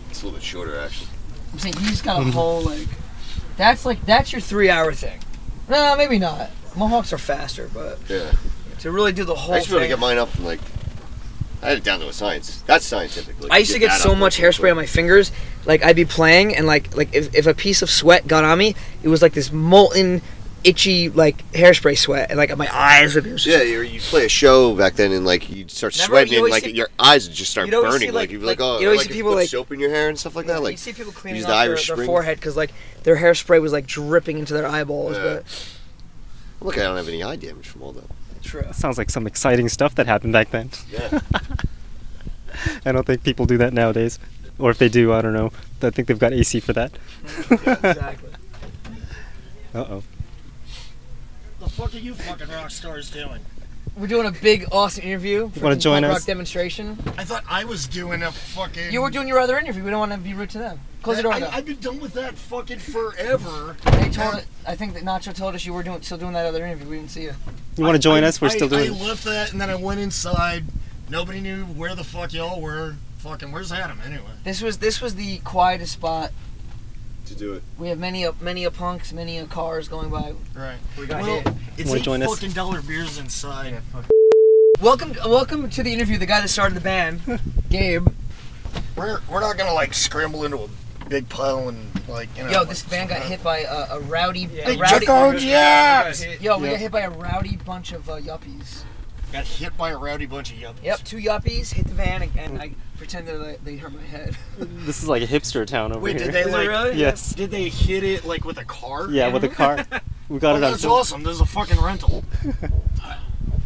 It's a little bit shorter, actually. I'm saying he's got a mm-hmm. whole like. That's like that's your three hour thing. No, maybe not. Mohawks are faster, but Yeah. to really do the whole thing. I used to be able to thing. get mine up in like. I had it down to a science. That's scientific. Like, I used to get so much hairspray on my fingers. Like I'd be playing, and like like if, if a piece of sweat got on me, it was like this molten, itchy like hairspray sweat, and like my eyes would be. Yeah, you you play a show back then, and like you'd start Remember, sweating, you and like see- your eyes would just start you'd always see, burning. like- Like, you'd be like, like, oh, you'd always like see if people, you put like- soap in your hair and stuff like that. Like you see people cleaning use off the their, Irish their Spring. forehead because like their hairspray was like dripping into their eyeballs. Yeah. But look, I don't have any eye damage from all that. true. Sounds like some exciting stuff that happened back then. Yeah. I don't think people do that nowadays. Or if they do, I don't know. I think they've got AC for that. exactly. Uh oh. What the fuck are you fucking rock stars doing? We're doing a big, awesome interview. for wanna join punk us? Rock demonstration. I thought I was doing a fucking. You were doing your other interview. We don't want to be rude to them. Close the door. I, though. I've been done with that fucking forever. They told it. I think that Nacho told us you were doing still doing that other interview. We didn't see you. You want to join I- us? We're I- still doing I left that and then I went inside. Nobody knew where the fuck y'all were. Fucking, where's Adam anyway? This was this was the quietest spot. To do it. We have many a many a punks, many a cars going by. Right. We got Well, hit. it's Wanna eight join us? dollar beers inside. Welcome, welcome to the interview. The guy that started the band, Gabe. We're we're not gonna like scramble into a big pile and like you know. Yo, like, this band got hit by a, a rowdy, a They rowdy. took our. Yo, we Yeah. got hit by a rowdy bunch of uh, yuppies. Got hit by a rowdy bunch of yuppies. Yep, two yuppies hit the van and, and I pretended that they hurt my head. This is like a hipster town over Wait, here. did they Is like? really? Yes. Did they hit it like with a car? Yeah, with a car. We got Oh, it on that's film. awesome. This is a fucking rental.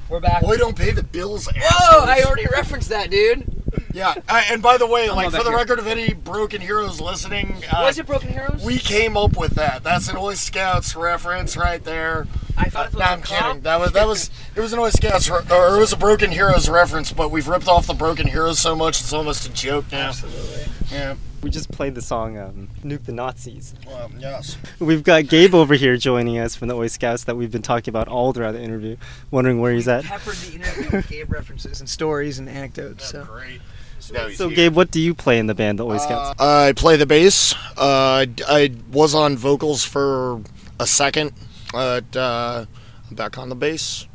We're back. Boy, don't pay the bills. Whoa! I already referenced that, dude. Yeah, I, and by the way, like for the here. record of any Broken Heroes listening, uh, Was it Broken Heroes? we came up with that. That's an Oi Scouts reference right there. I thought it was No, I'm cop. kidding. That was that was it was an Oi Scouts re- or it was a Broken Heroes reference, but we've ripped off the Broken Heroes so much it's almost a joke now. Absolutely. Yeah. We just played the song um, "Nuke the Nazis." Well, yes. We've got Gabe over here joining us from the Oi Scouts that we've been talking about all throughout the interview. Wondering where he's at. Peppered the interview with Gabe references and stories and anecdotes. That's So great. Now he's So, here. Gabe, what do you play in the band, the Oi Scouts? Uh, I play the bass. Uh, I was on vocals for a second, but uh, I'm back on the bass.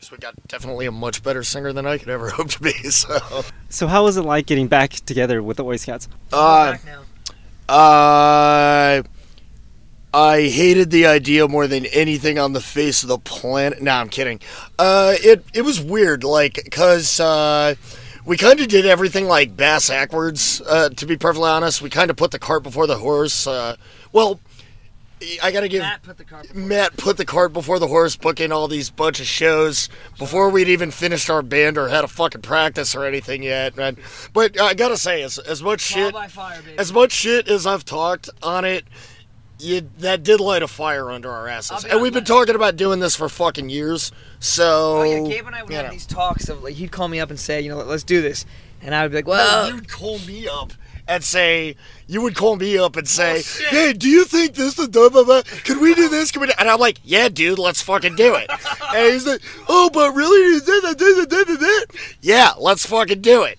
So we got definitely a much better singer than I could ever hope to be. So, So, how was it like getting back together with the Oi Scouts? uh, uh, I hated the idea more than anything on the face of the planet. Nah, I'm kidding. Uh, it it was weird, like, cause uh, we kind of did everything like bass backwards. Uh, to be perfectly honest, we kind of put the cart before the horse. Uh, well, I gotta give Matt put. Matt put the cart before the horse, booking all these bunch of shows before we'd even finished our band or had a fucking practice or anything yet. Man. But I gotta say, as, as much shit fire, as much shit as I've talked on it, you, that did light a fire under our asses. be And we've been honest. talking about doing this for fucking years. So Oh yeah, Gabe and I would you have know. these talks of like he'd call me up and say, you know, let's do this, and I would be like, well, you'd call me up and say, you would call me up and say, oh, shit. hey, do you think this is blah, blah, blah? Can we do this? Can we do-" And I'm like, yeah, dude, let's fucking do it. and he's like, oh, but really? Yeah, let's fucking do it.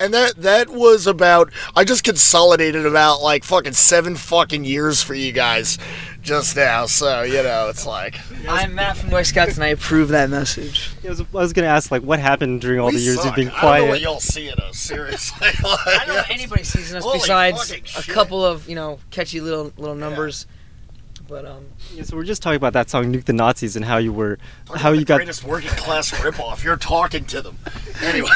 And that that was about, I just consolidated about like fucking seven fucking years for you guys just now. So, you know, it's like. I'm Matt from Oi Scouts, and I approve that message. I was, was going to ask, like, what happened during all we the years suck. you've been I don't know what y'all see in us, seriously. I don't know if anybody sees us Holy besides a couple of you know catchy little little numbers, but um, Yeah, so we're just talking about that song "Nuke the Nazis" and how you were, Talking how you the got, greatest working class ripoff. You're talking to them. Anyway.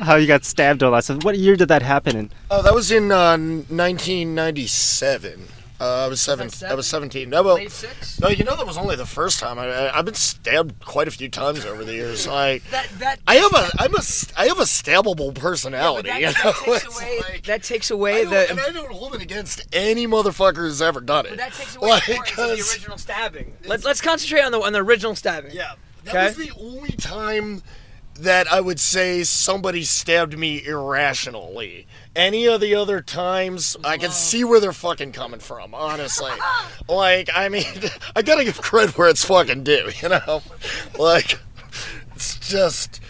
how you got stabbed all that stuff. What year did that happen in? oh, that was in uh, 1997. Uh, I was seven. I was 17. No, well, no, you know that was only the first time. I, I, I've been stabbed quite a few times over the years. I, That that I have a, I'm a, I have a stabbable personality. that, you that takes away like- that takes away don't- and the. I don't hold it against any motherfucker who's ever done it. But that takes away Like, the importance of the 'cause- original stabbing. Let's let's concentrate on the on the original stabbing. Yeah, that Okay. was the only time that I would say somebody stabbed me irrationally. Any of the other times, I can see where they're fucking coming from. Honestly, like I mean, I gotta give credit where it's fucking due. You know, like it's just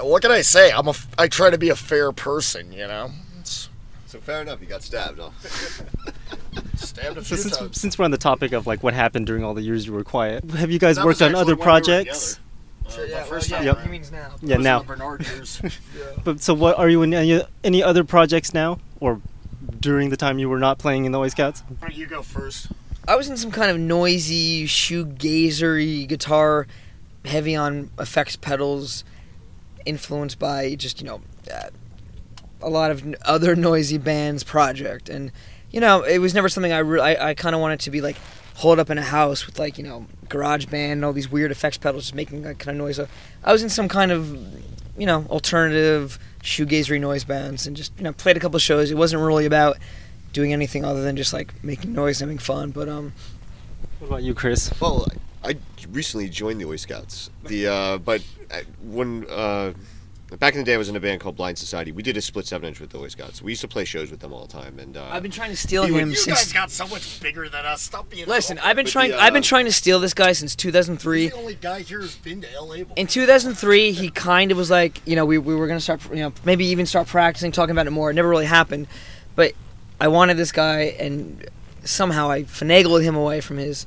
what can I say? I'm a f- I try to be a fair person. You know, it's So fair enough, you got stabbed. Huh? stabbed a So few since, times. since we're on the topic of like what happened during all the years you were quiet, have you guys That worked on actually other when we were projects? together. Uh, yeah, my first well, time yeah, Yep. he means now. Yeah, now. the Bernard years. But so, what are you in any, any other projects now, or during the time you were not playing in the Oi Scouts? Why don't you go first? I was in some kind of noisy, shoegazery guitar, heavy on effects pedals, influenced by just you know uh, a lot of other noisy bands project, and you know it was never something I re- I, I kind of wanted to be like hold up in a house with like you know garage band and all these weird effects pedals just making that kind of noise. So I was in some kind of you know alternative shoegazery noise bands, and just you know played a couple shows. It wasn't really about doing anything other than just like making noise and having fun. But um, What about you, Chris? Well, I I recently joined the Oi Scouts. The uh, but uh, when uh, back in the day, I was in a band called Blind Society. We did a split seven inch with the Oi Scouts. We used to play shows with them all the time. And uh, I've been trying to steal You- him You since. guys got so much bigger than us. Stop being. Listen. I've been But trying. the, I've been uh, trying to steal this guy since 2003. He's the only guy here who's been to LA. Before. in 2003 he kind of was like you know we, we were going to start you know maybe even start practicing talking about it more it never really happened but i wanted this guy and somehow i finagled him away from his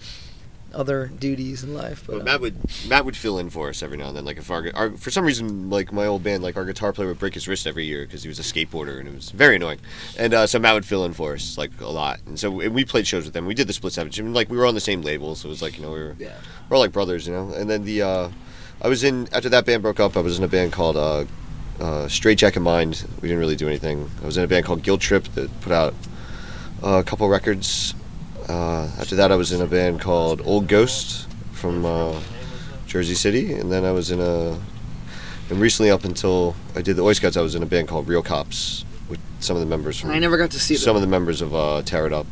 other duties in life but, uh, Matt would Matt would fill in for us every now and then. Like if our, our for some reason like my old band, like our guitar player would break his wrist every year because he was a skateboarder and it was very annoying. And uh, so Matt would fill in for us like a lot. And so and we played shows with them. We did the split seven. And, like we were on the same label, so it was like you know we were Yeah. we're all like brothers, you know. And then the uh, I was in after that band broke up. I was in a band called uh, uh, Straight Jacket Mind. We didn't really do anything. I was in a band called Guilt Trip that put out uh, a couple records. Uh, after that, I was in a band called Old Ghost from uh, Jersey City, and then I was in a. And recently, up until I did the Oi Scouts, I was in a band called Real Cops with some of the members from i never got to see some them of the members of uh, Tear It Up.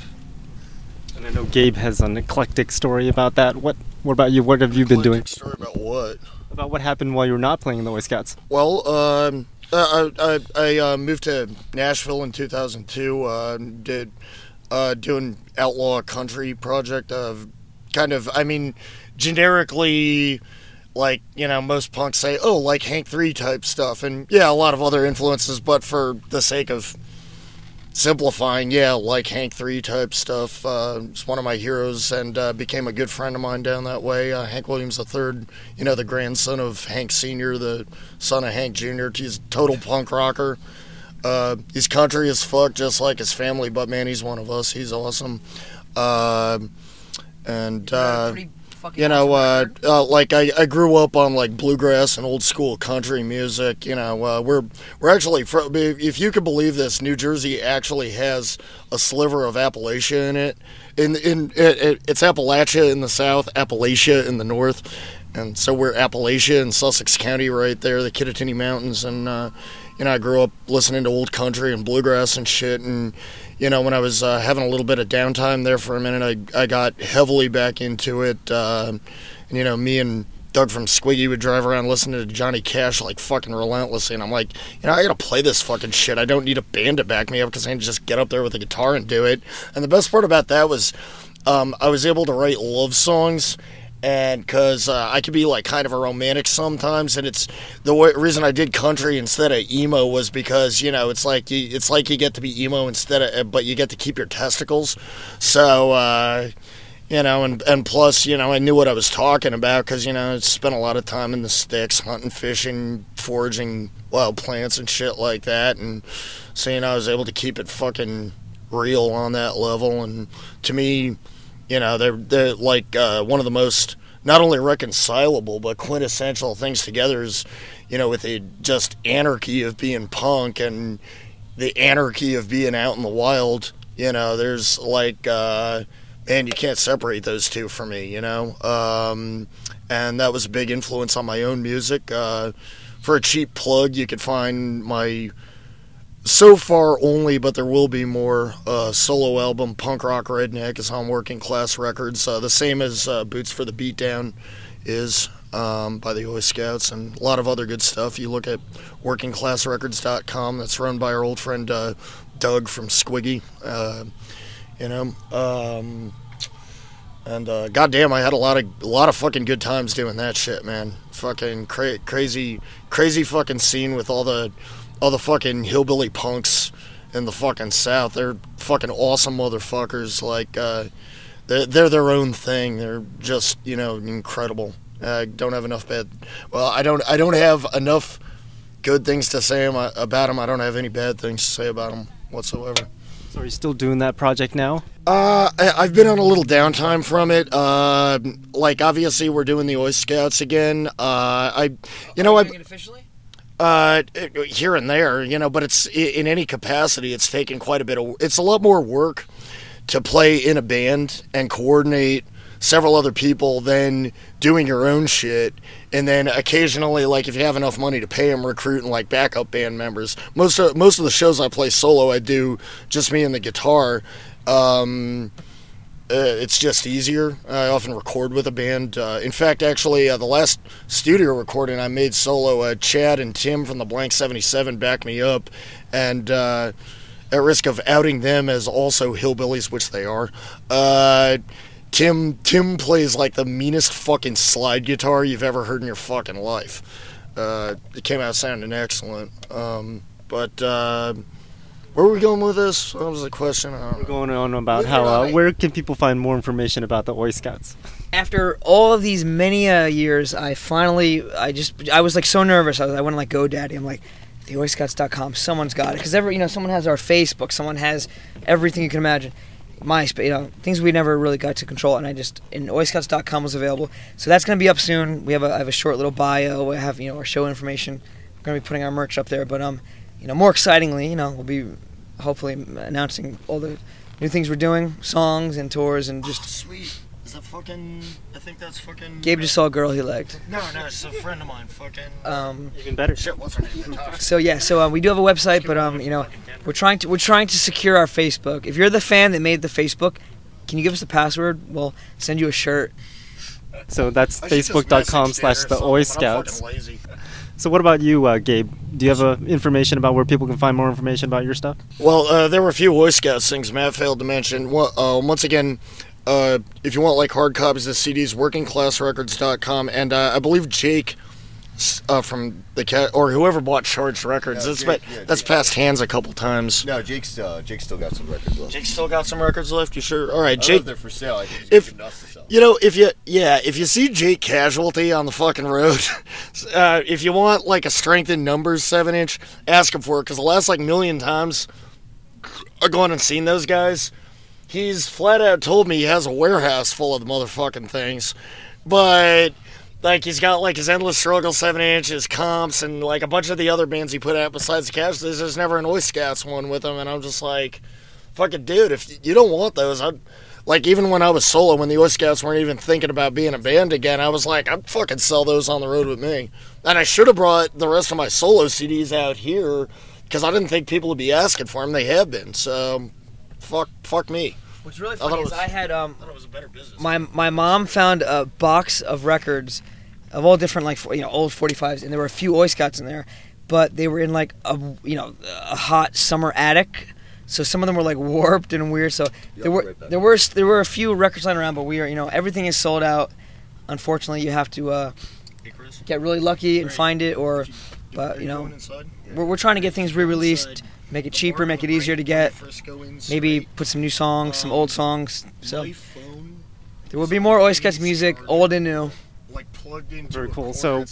And I know Gabe has an eclectic story about that. What What about you? What have you been doing? Eclectic Story about what? About what happened while you were not playing in the Oi Scouts? Well, um, I, I, I uh, moved to Nashville in 2002. Uh, did uh, doing outlaw country project of kind of. I mean, generically, like you know, most punks say, "Oh, like Hank Three type stuff," and yeah, a lot of other influences. But for the sake of simplifying, yeah, like Hank Three type stuff. Uh, it's one of my heroes and uh, became a good friend of mine down that way. Uh, Hank Williams III, you know, the grandson of Hank Senior, the son of Hank Jr. He's a total punk rocker. Uh, he's country as fuck, just like his family. But man, he's one of us. He's awesome. Uh, and uh, you know, uh, uh, like I, I grew up on like bluegrass and old school country music. You know, uh, we're we're actually fr- if you could believe this, New Jersey actually has a sliver of Appalachia in it. In in it, it, it's Appalachia in the south, Appalachia in the north, and so we're Appalachia in Sussex County right there, the Kittatinny Mountains, and uh, you know I grew up listening to old country and bluegrass and shit, and you know when I was uh, having a little bit of downtime there for a minute, I I got heavily back into it, uh, and you know me and Doug from Squiggy would drive around listening to Johnny Cash like fucking relentlessly, and I'm like, you know, I gotta play this fucking shit. I don't need a band to back me up because I can just get up there with a guitar and do it. And the best part about that was, um, I was able to write love songs. And because uh, I could be like kind of a romantic sometimes, and it's the reason I did country instead of emo was because you know it's like you, it's like you get to be emo instead of, but you get to keep your testicles. So uh, you know, and and plus, you know, I knew what I was talking about because you know I spent a lot of time in the sticks, hunting, fishing, foraging wild plants and shit like that, and so you know I was able to keep it fucking real on that level. And to me, you know, they're they're like uh, one of the most not only reconcilable but quintessential things together is, you know, with the just anarchy of being punk and the anarchy of being out in the wild. You know, there's like. Uh, and you can't separate those two for me, you know. Um, and that was a big influence on my own music. Uh, for a cheap plug, you could find my so far only, but there will be more uh, solo album. Punk Rock Redneck is on Working Class Records, uh, the same as uh, Boots for the Beatdown is um, by the Oi Scouts, and a lot of other good stuff. You look at WorkingClassRecords.com. That's run by our old friend uh, Doug from Squiggy. Uh, you know. Um, and uh, goddamn, I had a lot of a lot of fucking good times doing that shit, man. Fucking cra- crazy, crazy fucking scene with all the all the fucking hillbilly punks in the fucking south. They're fucking awesome motherfuckers. Like uh, they're they're their own thing. They're just you know incredible. I don't have enough bad. Well, I don't I don't have enough good things to say about them. I don't have any bad things to say about them whatsoever. So are you still doing that project now? Uh, I, I've been on a little downtime from it. Uh, like obviously we're doing the Oi Scouts again. Uh, I, you know, I, officially uh, here and there, you know, but it's in any capacity, it's taken quite a bit of. It's a lot more work to play in a band and coordinate several other people, than doing your own shit, and then occasionally, like if you have enough money to pay them, recruiting like backup band members. Most of most of the shows I play solo, I do just me and the guitar. Um, uh, it's just easier. I often record with a band. Uh, in fact, actually, uh, the last studio recording I made solo, uh, Chad and Tim from the Blanks 77 backed me up. And uh, at risk of outing them as also hillbillies, which they are, uh, Tim Tim plays like the meanest fucking slide guitar you've ever heard in your fucking life. It came out sounding excellent. Um, but where are we going with this? What was the question? I don't. We're going on about Where how uh, where can people find more information about the Oi Scouts? after all of these many uh, years, I finally, I just, I was like so nervous. I, was, I went on like GoDaddy. I'm like, theoiscouts.com. Someone's got it because every, you know, someone has our Facebook. Someone has everything you can imagine. MySpace, you know, things we never really got to control. And I just, and oiscouts.com was available. So that's going to be up soon. We have a, I have a short little bio. We have, you know, our show information. We're going to be putting our merch up there. But, um, you know, more excitingly, you know, we'll be hopefully announcing all the new things we're doing, songs and tours, and just Sweet. Is that fucking? I think that's fucking. Gabe just saw a girl he liked. No, no, it's a friend of mine. Fucking. Um, Even better. Shit, what's her name? so yeah, so uh, we do have a website, but um, you know, we're trying to we're trying to secure our Facebook. If you're the fan that made the Facebook, can you give us the password? We'll send you a shirt. So that's facebook.com slash the Oi Scouts. Lazy. So what about you, uh, Gabe? Do you have uh, information about where people can find more information about your stuff? Well, uh, there were a few Oi Scouts things Matt failed to mention. Well, uh, once again, uh, if you want like hard copies of CDs, workingclassrecords.com, and uh, I believe Jake uh, from the cat or whoever bought Charged Records. No, that's Jake, pa- yeah, that's Jake. passed hands a couple times. No, Jake's uh, Jake's still got some records left. Jake still got some records left. You sure? All right, I don't know Jake. if they're for sale. I think he's If- You know, if you yeah, if you see Jake Casualty on the fucking road, uh, if you want like a strength in numbers seven inch, ask him for it because the last like million times I've gone and seen those guys. He's flat out told me he has a warehouse full of the motherfucking things, but like he's got like his endless struggle seven inch, his comps, and like a bunch of the other bands he put out besides the Casualties. There's never an Oi Scouts one with him, and I'm just like, fucking dude, if you don't want those, I'd like even when I was solo, when the Oi Scouts weren't even thinking about being a band again, I was like, I'd fucking sell those on the road with me. And I should have brought the rest of my solo CDs out here because I didn't think people would be asking for them. They have been, so fuck, fuck me. What's really funny is was- I had um, I thought it was a better business. my my mom found a box of records of all different like you know old 45s, and there were a few Oi Scouts in there, but they were in like a you know a hot summer attic. So some of them were like warped and weird. So there were right there were there were a few records lying around, but we are you know everything is sold out. Unfortunately, you have to uh, get really lucky and find it, or but you know we're, we're trying to get things re-released, make it cheaper, make it easier to get. Maybe put some new songs, some old songs. So there will be more Oi Scouts music, old and new. Very cool. So,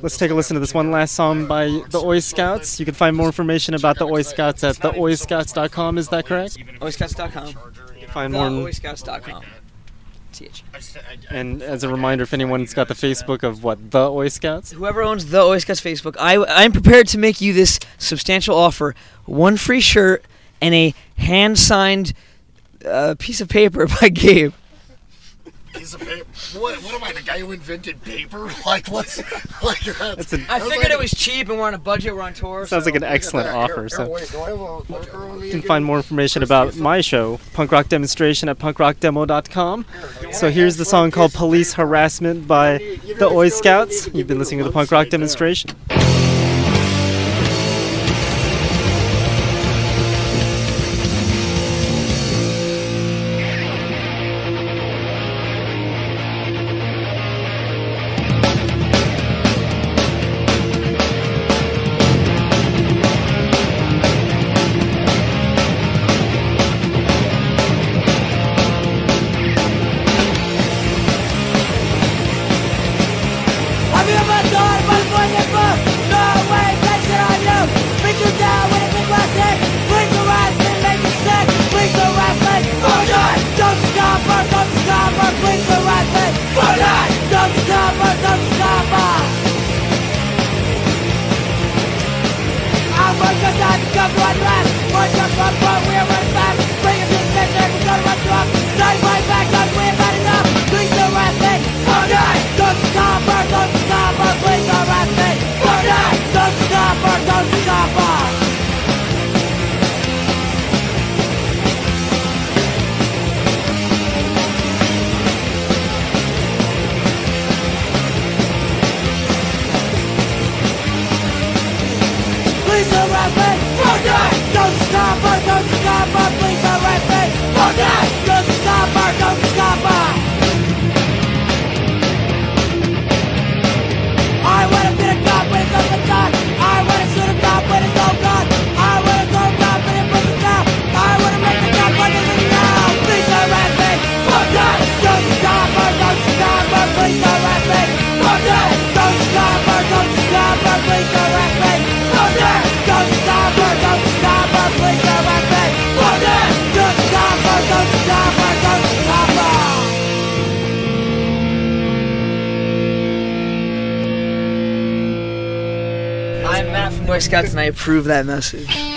Let's take a listen to this one last song by the Oi Scouts. You can find more information about the Oi Scouts at theoiscouts.com. Is that correct? OiScouts.com. Find more. TheOiScouts.com. TH. And as a reminder, if anyone's got the Facebook of what the Oi Scouts, Whoever owns the Oi Scouts Facebook, I I'm prepared to make you this substantial offer: one free shirt and a hand signed uh, piece of paper by Gabe. Piece of paper. What? What am I, the guy who invented paper? Like what's like that? that's an, I figured it was cheap, and we're on a budget. We're on tour. sounds like an excellent Here, offer. here, So. wait, do I have a marker on me You can find more information about my show, Punk Rock Demonstration, at punkrockdemo.com. So here's the song called Police Harassment by the Oi Scouts. You've been listening to the Punk Rock Demonstration. I approve that message.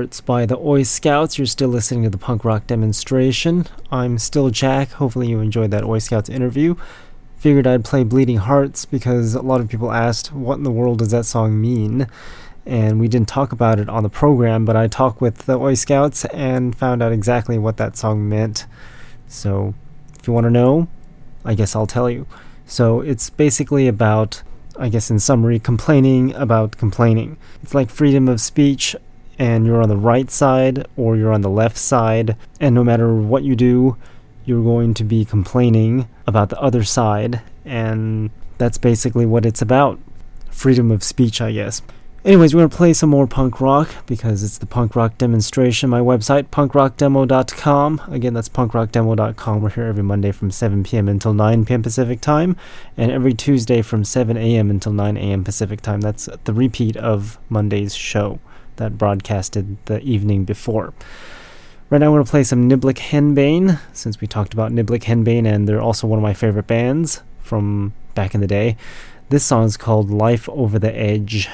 Hearts by the Oi Scouts. You're still listening to the punk rock demonstration. I'm still Jack. Hopefully, you enjoyed that Oi Scouts interview. Figured I'd play Bleeding Hearts because a lot of people asked, What in the world does that song mean? And we didn't talk about it on the program, but I talked with the Oi Scouts and found out exactly what that song meant. So, if you want to know, I guess I'll tell you. So, it's basically about I guess in summary, complaining about complaining. It's like freedom of speech, and you're on the right side or you're on the left side, and no matter what you do, you're going to be complaining about the other side, and that's basically what it's about. Freedom of speech, I guess. Anyways, we're going to play some more punk rock because it's the punk rock demonstration. My website, punkrockdemo.com. Again, that's punkrockdemo.com. We're here every Monday from 7 p.m. until 9 p.m. Pacific time, and every Tuesday from 7 a.m. until 9 a.m. Pacific time. That's the repeat of Monday's show that broadcasted the evening before. Right now, I'm going to play some Niblick Henbane, since we talked about Niblick Henbane, and they're also one of my favorite bands from back in the day. This song is called Life Over the Edge.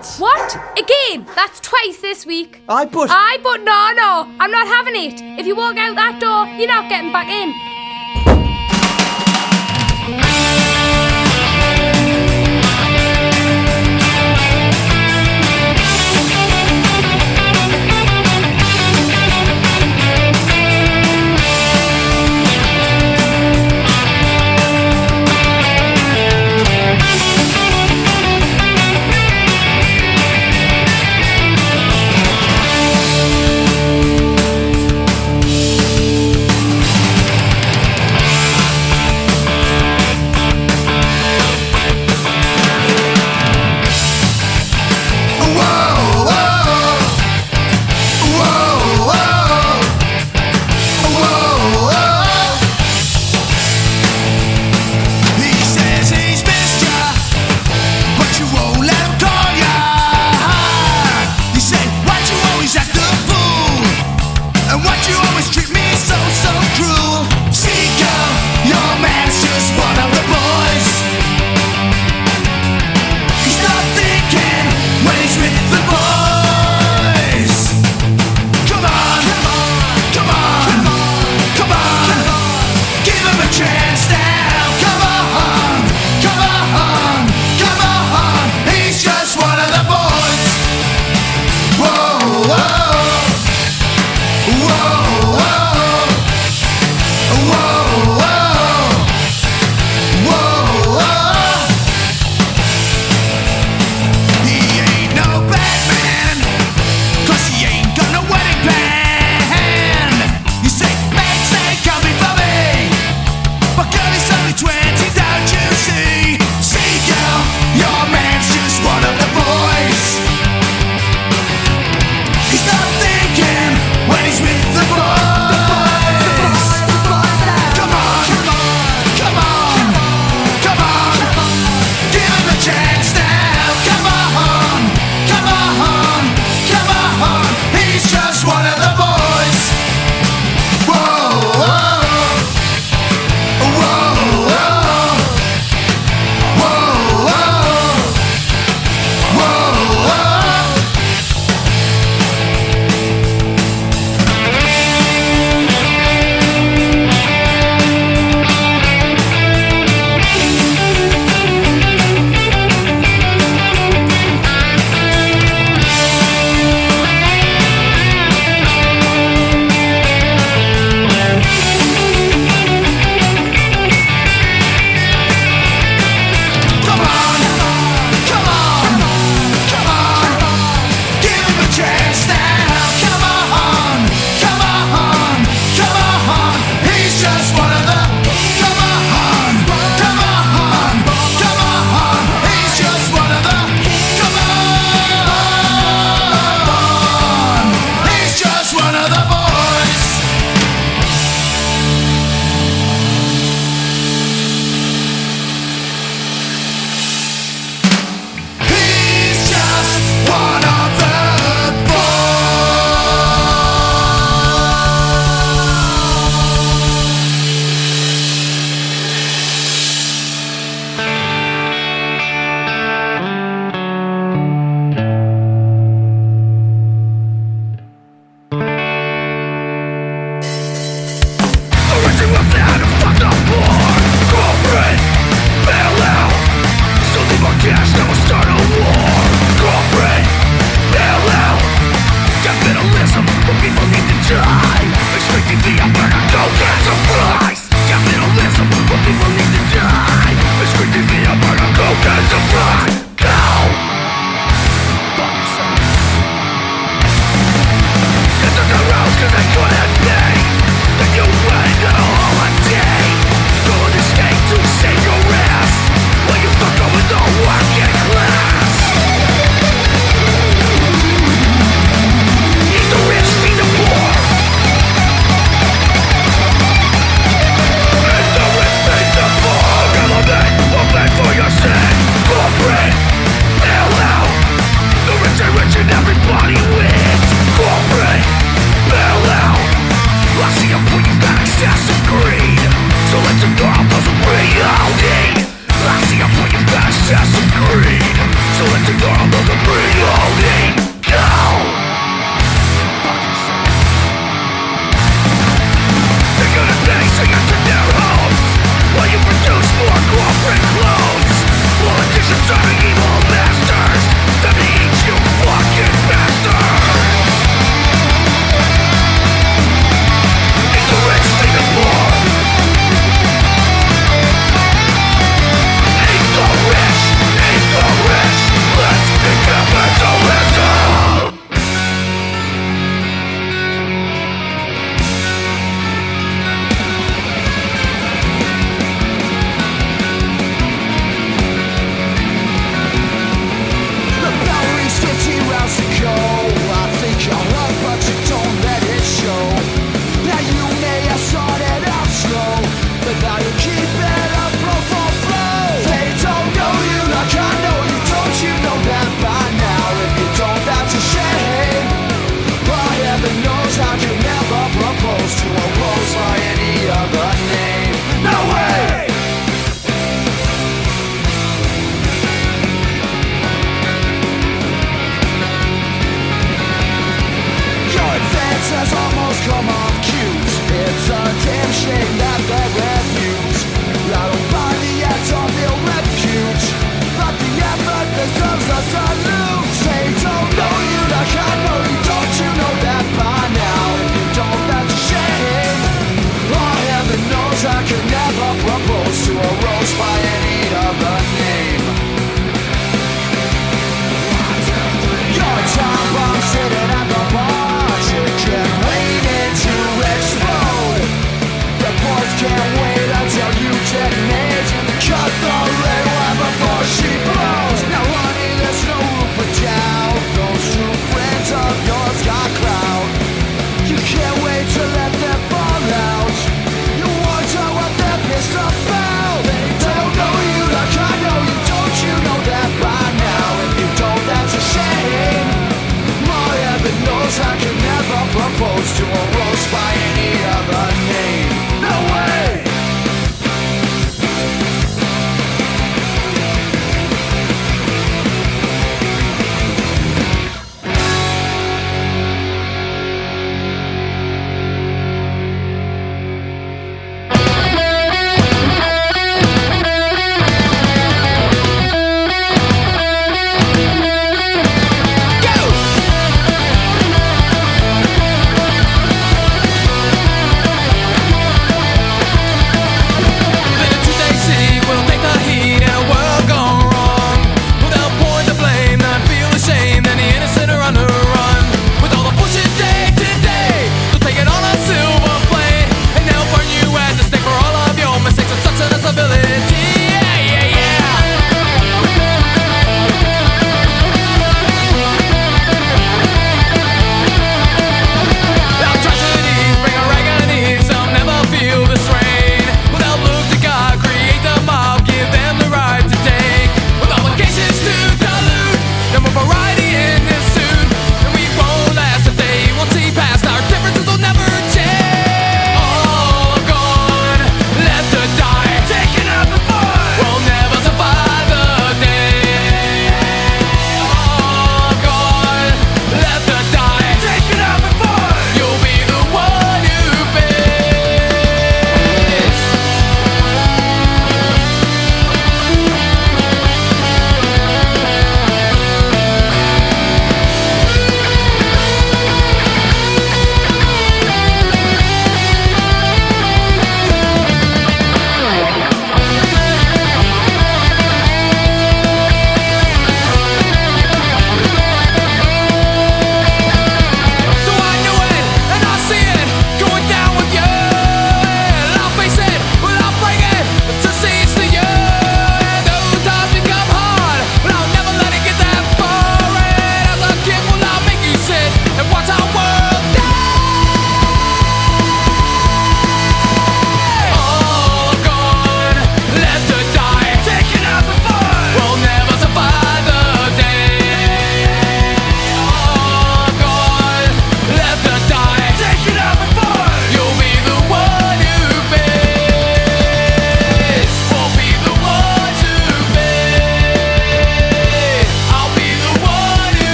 Pints with the lads. What? Again? That's twice this week. I but I but no, no, I'm not having it. If you walk out that door, you're not getting back in.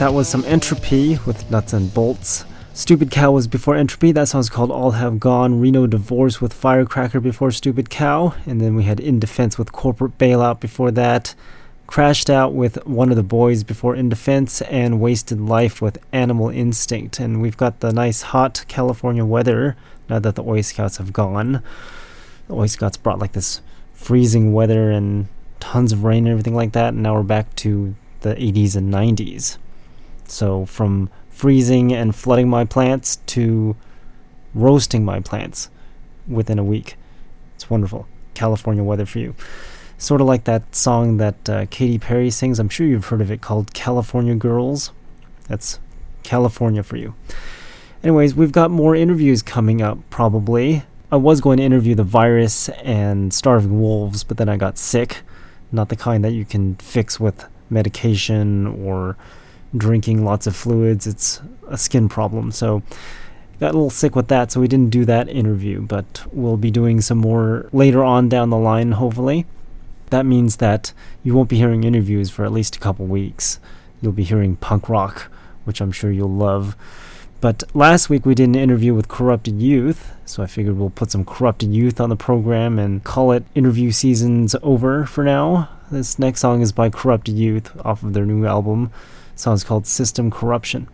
That was some Entropy with Nuts and Bolts. Stupid Cow was before Entropy. That song's called All Have Gone. Reno Divorce with Firecracker before Stupid Cow. And then we had In Defense with Corporate Bailout before that. Crashed Out with One of the Boys before In Defense. And Wasted Life with Animal Instinct. And we've got the nice hot California weather now that the Oi Scouts have gone. The Oi Scouts brought like this freezing weather and tons of rain and everything like that. And now we're back to the 80s and 90s. So from freezing and flooding my plants to roasting my plants within a week. It's wonderful. California weather for you. Sort of like that song that uh, Katy Perry sings. I'm sure you've heard of it called California Girls. That's California for you. Anyways, we've got more interviews coming up probably. I was going to interview the virus and starving wolves, but then I got sick. Not the kind that you can fix with medication or drinking lots of fluids. It's a skin problem. So got a little sick with that, so we didn't do that interview, but we'll be doing some more later on down the line, hopefully. That means that you won't be hearing interviews for at least a couple weeks. You'll be hearing punk rock, which I'm sure you'll love. But last week we did an interview with Corrupted Youth, so I figured we'll put some Corrupted Youth on the program and call it interview seasons over for now. This next song is by Corrupted Youth off of their new album. Song's called System Corruption.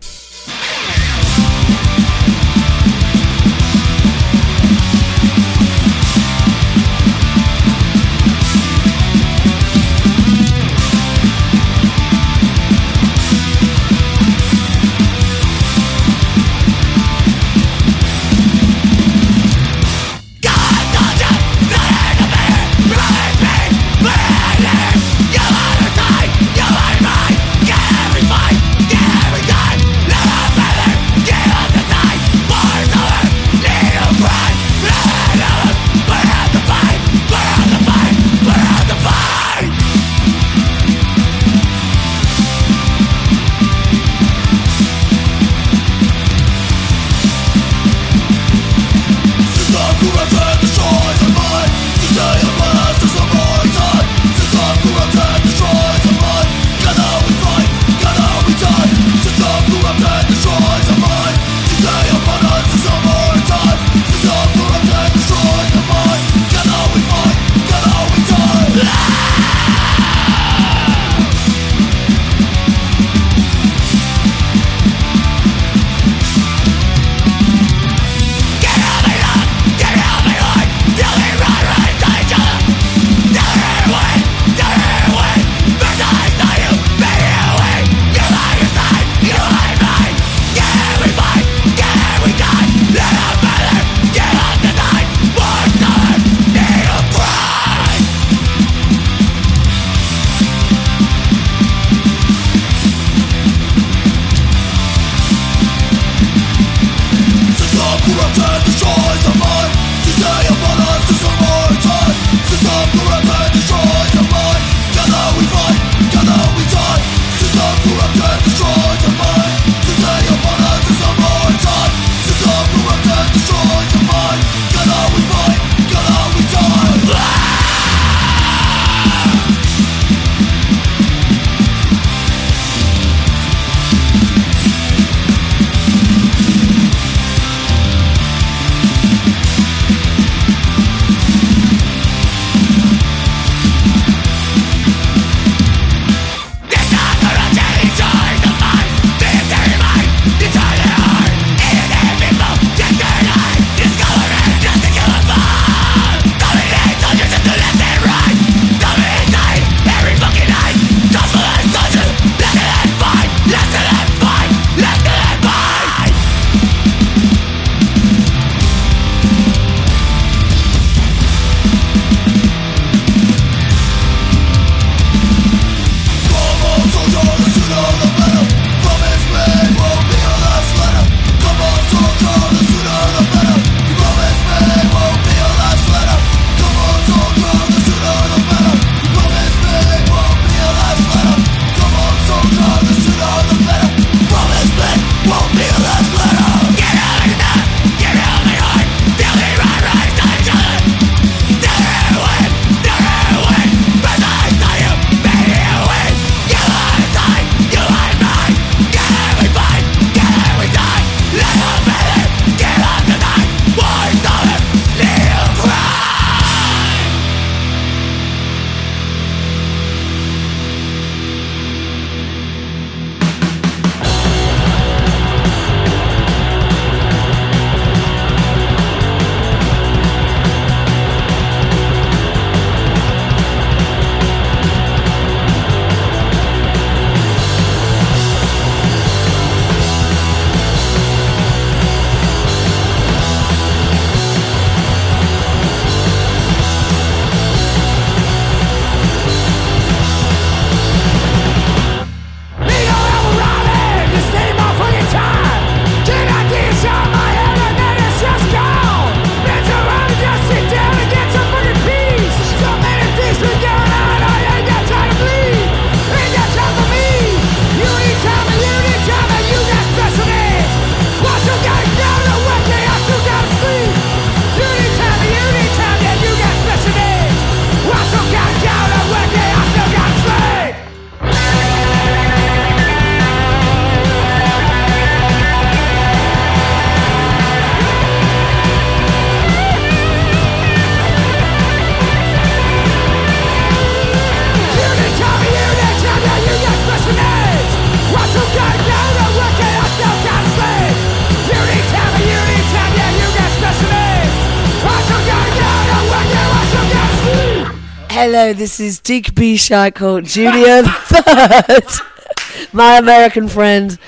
This is B. Shackle, Junior the Third, my American friend,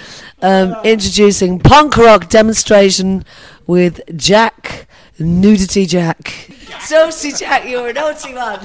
um, introducing punk rock demonstration with Jack, Nudity Jack. Saucy Jack, you're a naughty one.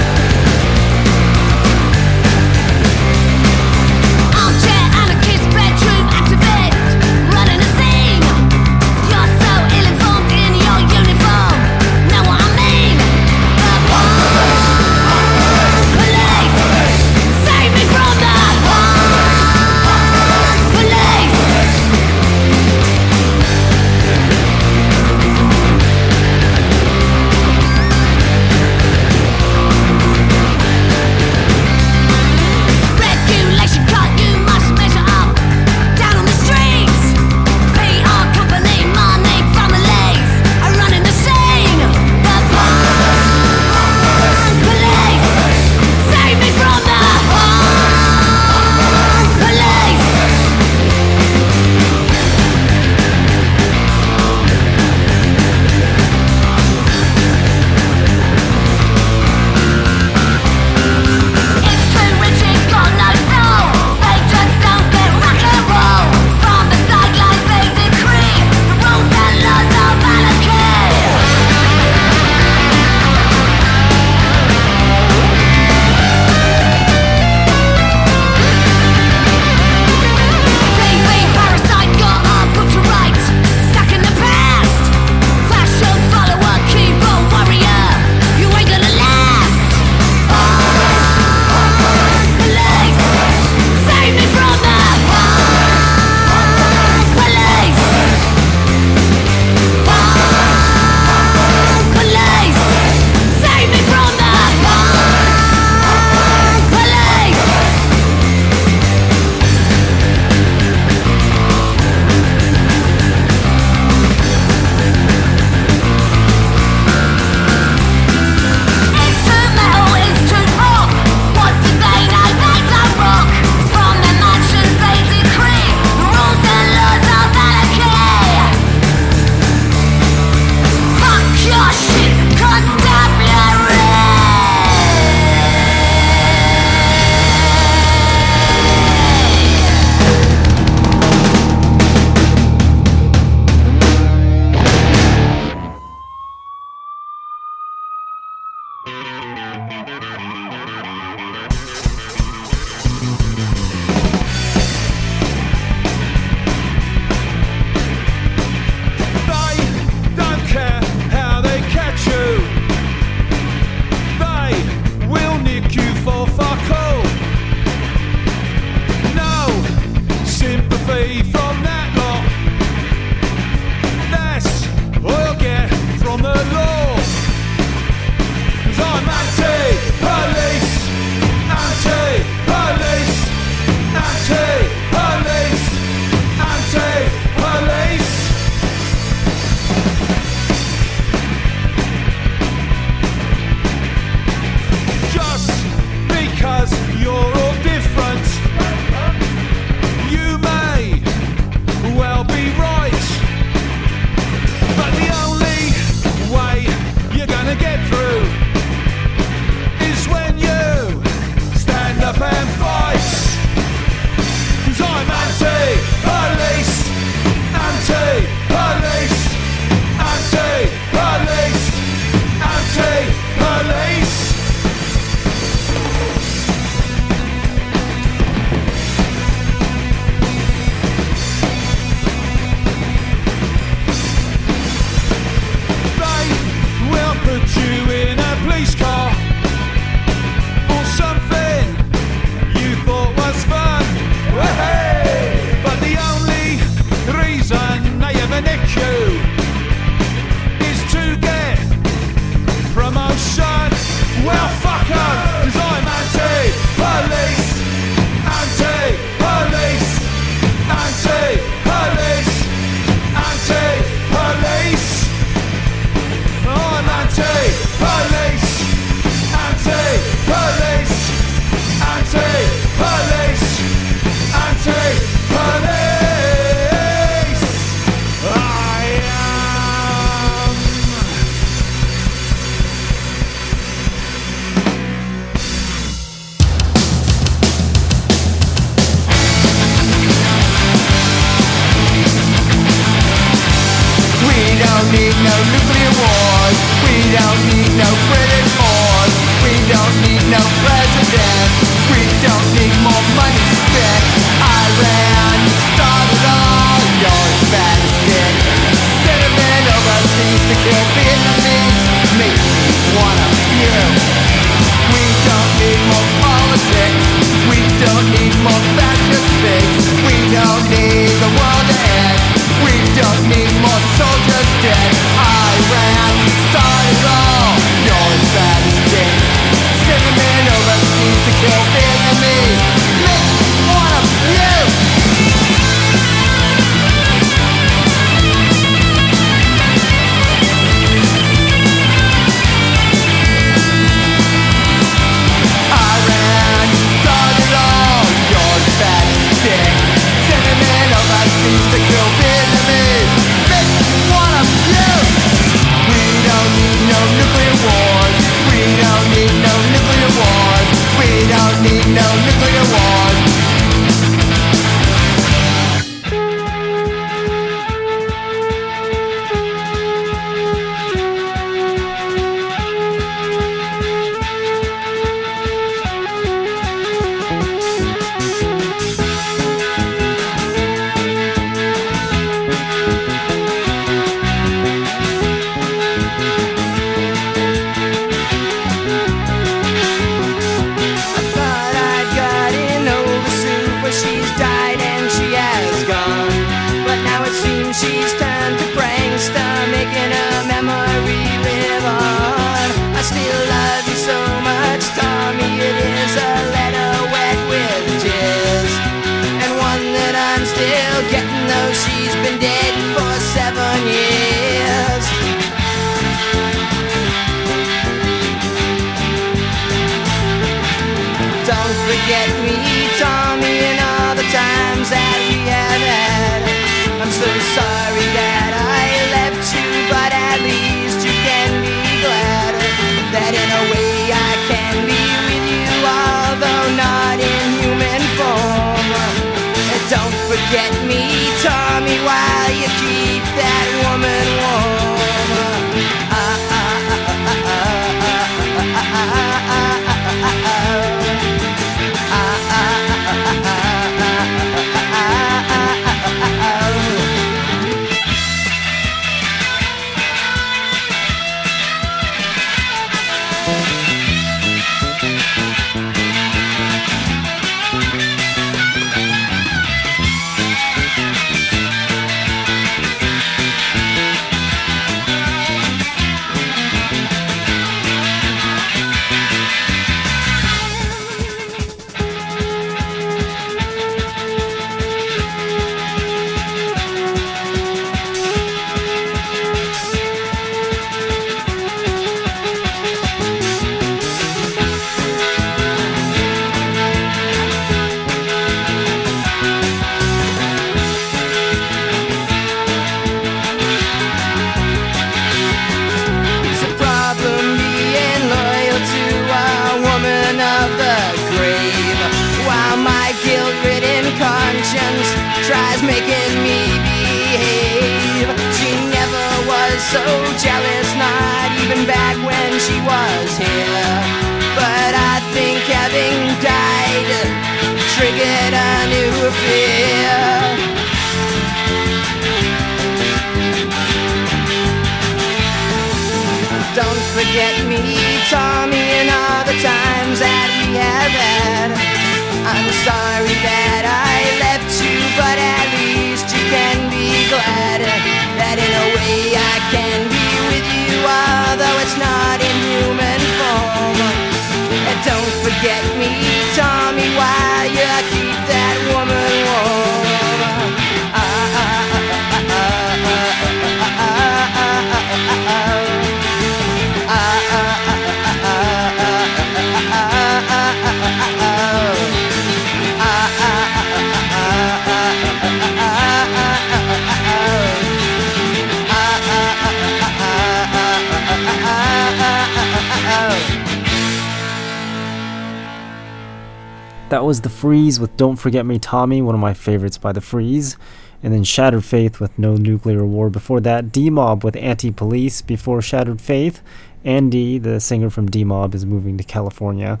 Freeze with Don't Forget Me Tommy, one of my favorites by The Freeze. and then Shattered Faith with No Nuclear War. Before that, D Mob with Anti Police. Before Shattered Faith, Andy, the singer from D Mob, is moving to California.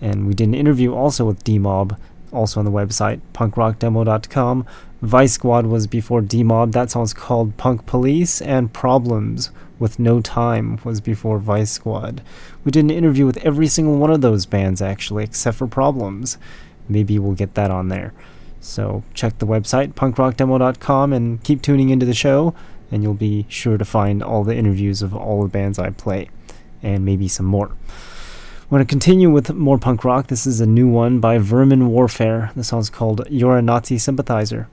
And we did an interview also with D Mob, also on the website, punkrockdemo.com. Vice Squad was before D Mob. That song's called Punk Police. And Problems with No Time was before Vice Squad. We did an interview with every single one of those bands, actually, except for Problems. Maybe we'll get that on there. So check the website, punkrockdemo.com, and keep tuning into the show, and you'll be sure to find all the interviews of all the bands I play, and maybe some more. I'm going to continue with more punk rock. This is a new one by Vermin Warfare. The song's called You're a Nazi Sympathizer.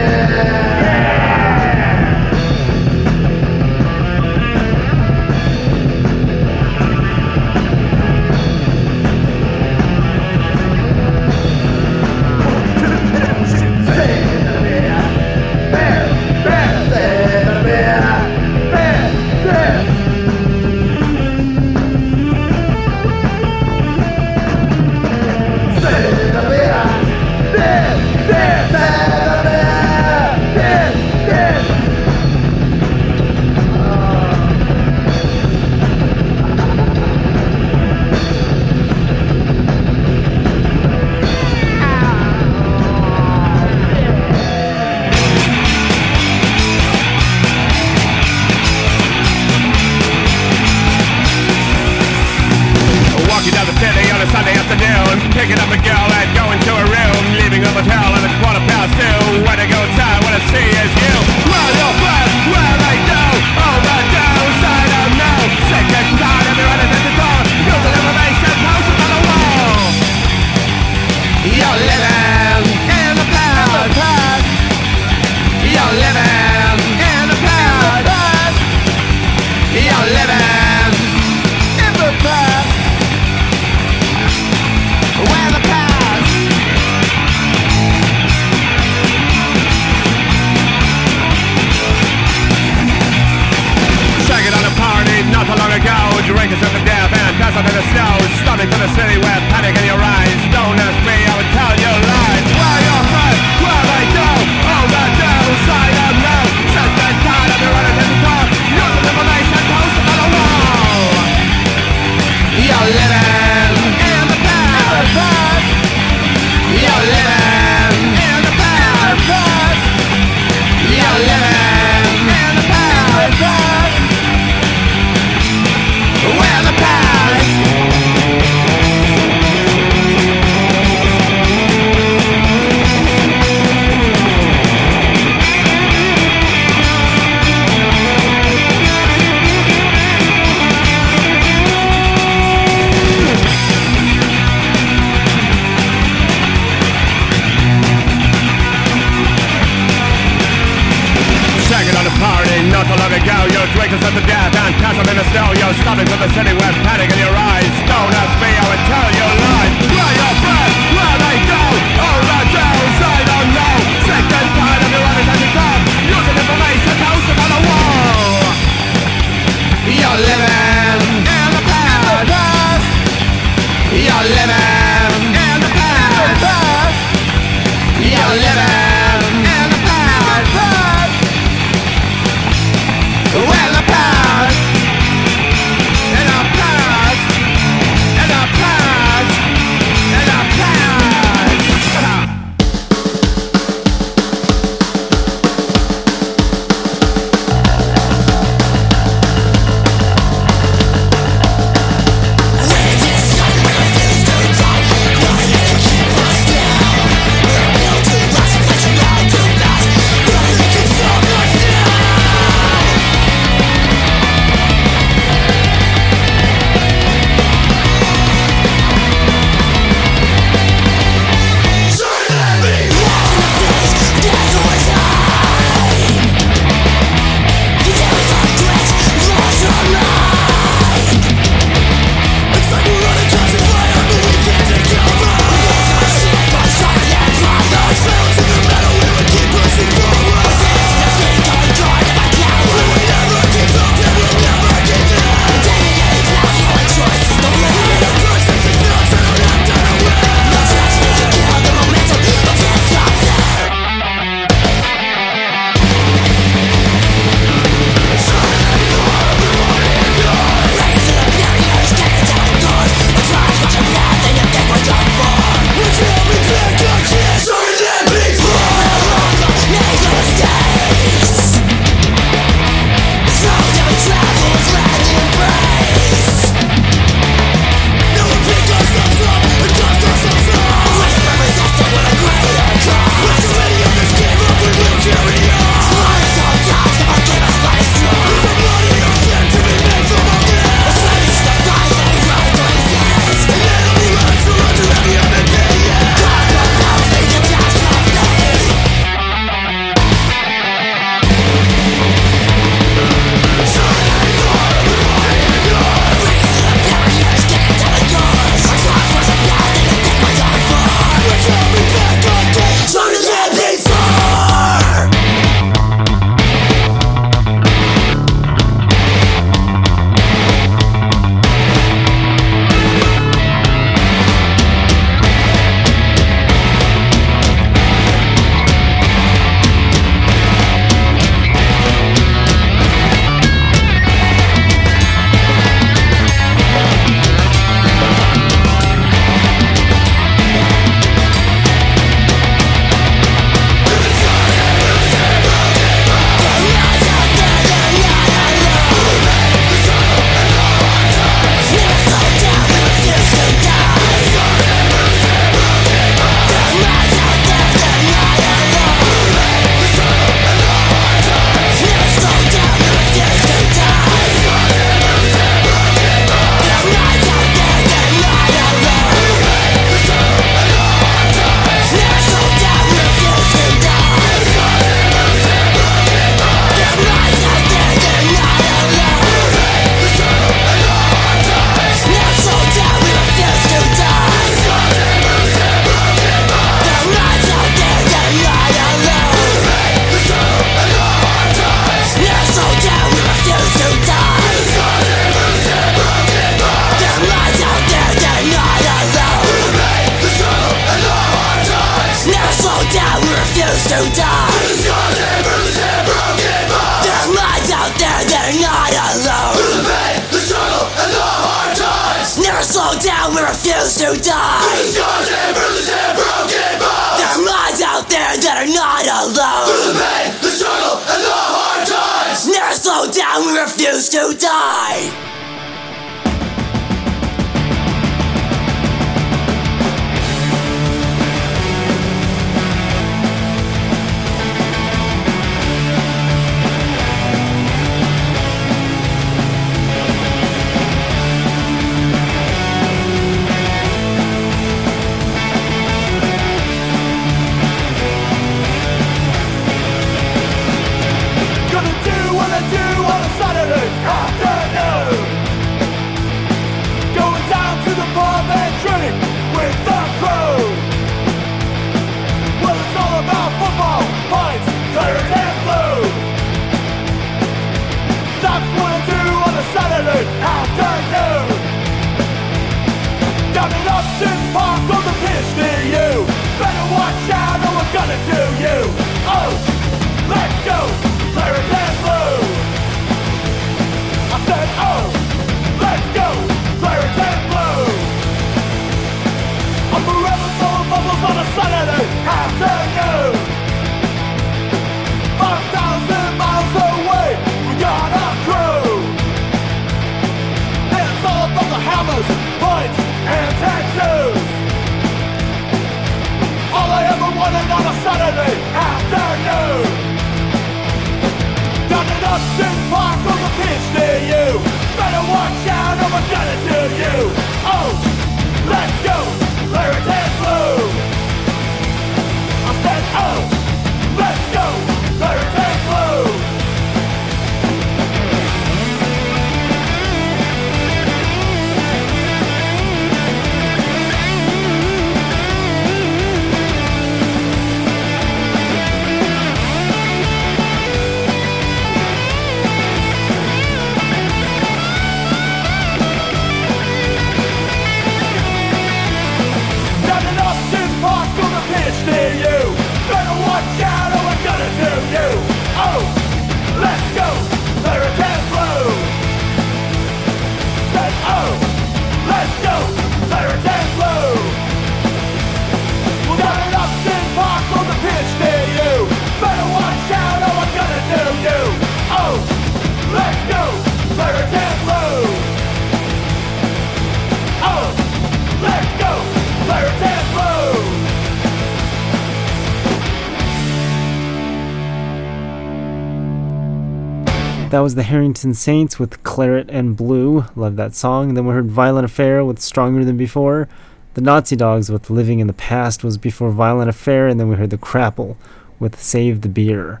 Was the Harrington Saints with Claret and Blue. Love that song. Then we heard Violent Affair with Stronger Than Before. The Nazi Dogs with Living in the Past was before Violent Affair. And then we heard The Crapple with Save the Beer.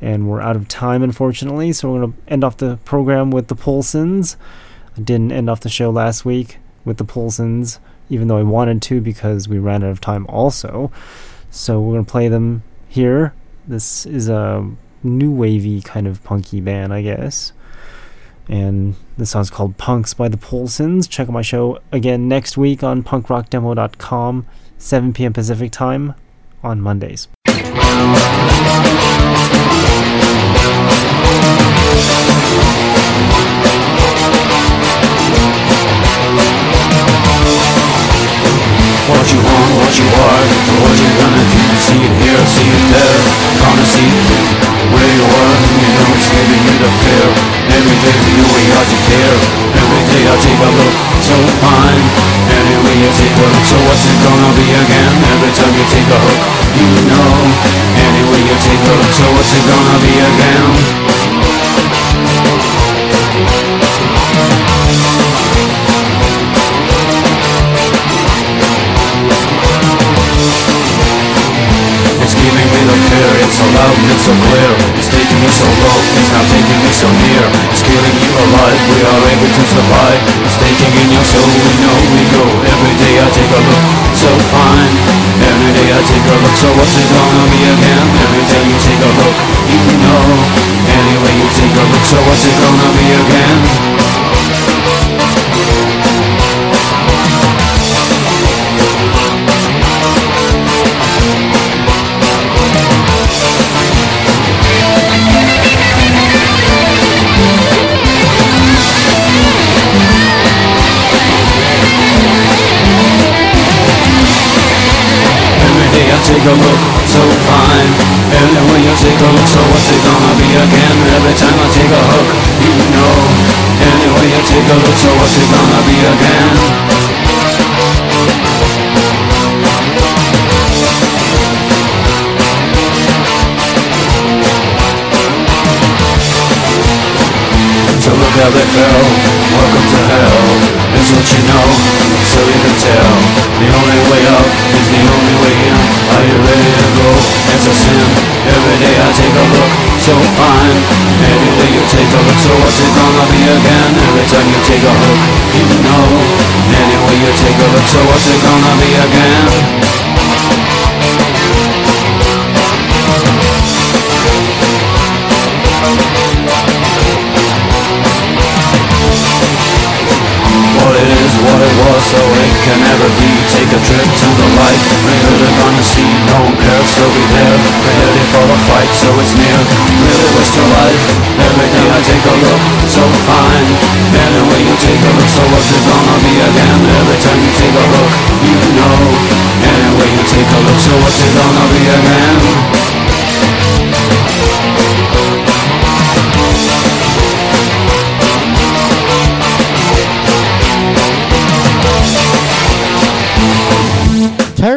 And we're out of time, unfortunately, so we're going to end off the program with the Polsons. I didn't end off the show last week with the Polsons, even though I wanted to because we ran out of time also. So we're going to play them here. This is a new wavy kind of punky band, I guess. And the song's called Punks by the Polsons. Check out my show again next week on punkrockdemo.com, 7 p.m. Pacific time on Mondays. What you want, what you are, what you gonna do. See it here, see it there, gonna see it Where you are, you know it's giving you the fear. Every day for you we ought to care. Every day I take a look, so fine. Anyway you take a look, so what's it gonna be again? Every time you take a hook, you know. Anyway you take a look, so what's it gonna be to survive. It's taking in your soul, we know we go. Every day I take a look, so fine. Every day I take a look, so what's it gonna be again? Every time you take a look, you know. Anyway you take a look, so what's it gonna be again? Take a look, so fine. Anyway you take a look, so what's it gonna be again? Every time I take a hook, you know. Anyway you take a look, so what's it gonna be again? So look how they fell, welcome to hell It's what you know, so you can tell The only way up is the only way in. Are you ready to go? It's a sin. Every day I take a look, so fine. Anyway you take a look, so what's it gonna be again? Every time you take a look, you know. Anyway you take a look, so what's it gonna be again? It it was, so it can never be. Take a trip to the light, we're really gonna see. No one so be there. We're headed for the fight, so it's near. Really waste your life. Every day I take a look, so fine. Anyway, you take a look, so what's it gonna be again? Every time you take a look, you know. Anyway, you take a look, so what's it gonna be again?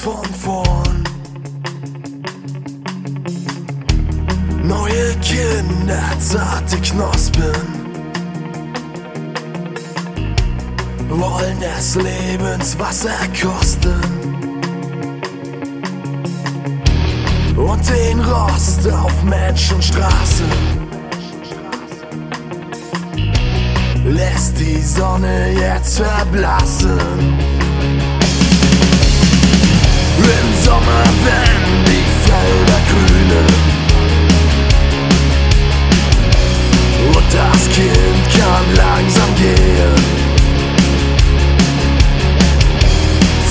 Von vorn. Neue Kinder, zarte Knospen. wollen des Lebens Wasser kosten und den Rost auf Menschenstraßen lässt die Sonne jetzt verblassen. Wenn die Felder grünen und das Kind kann langsam gehen.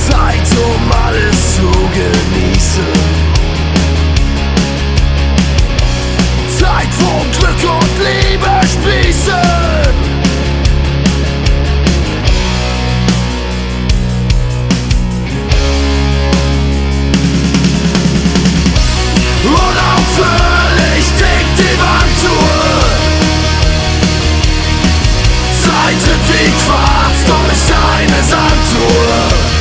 Zeit, um alles zu genießen. Zeit, wo Glück und Liebe sprießen. Unaufhörlich tickt die Wanduhr. Zeit wie Quarz durch eine Sanduhr.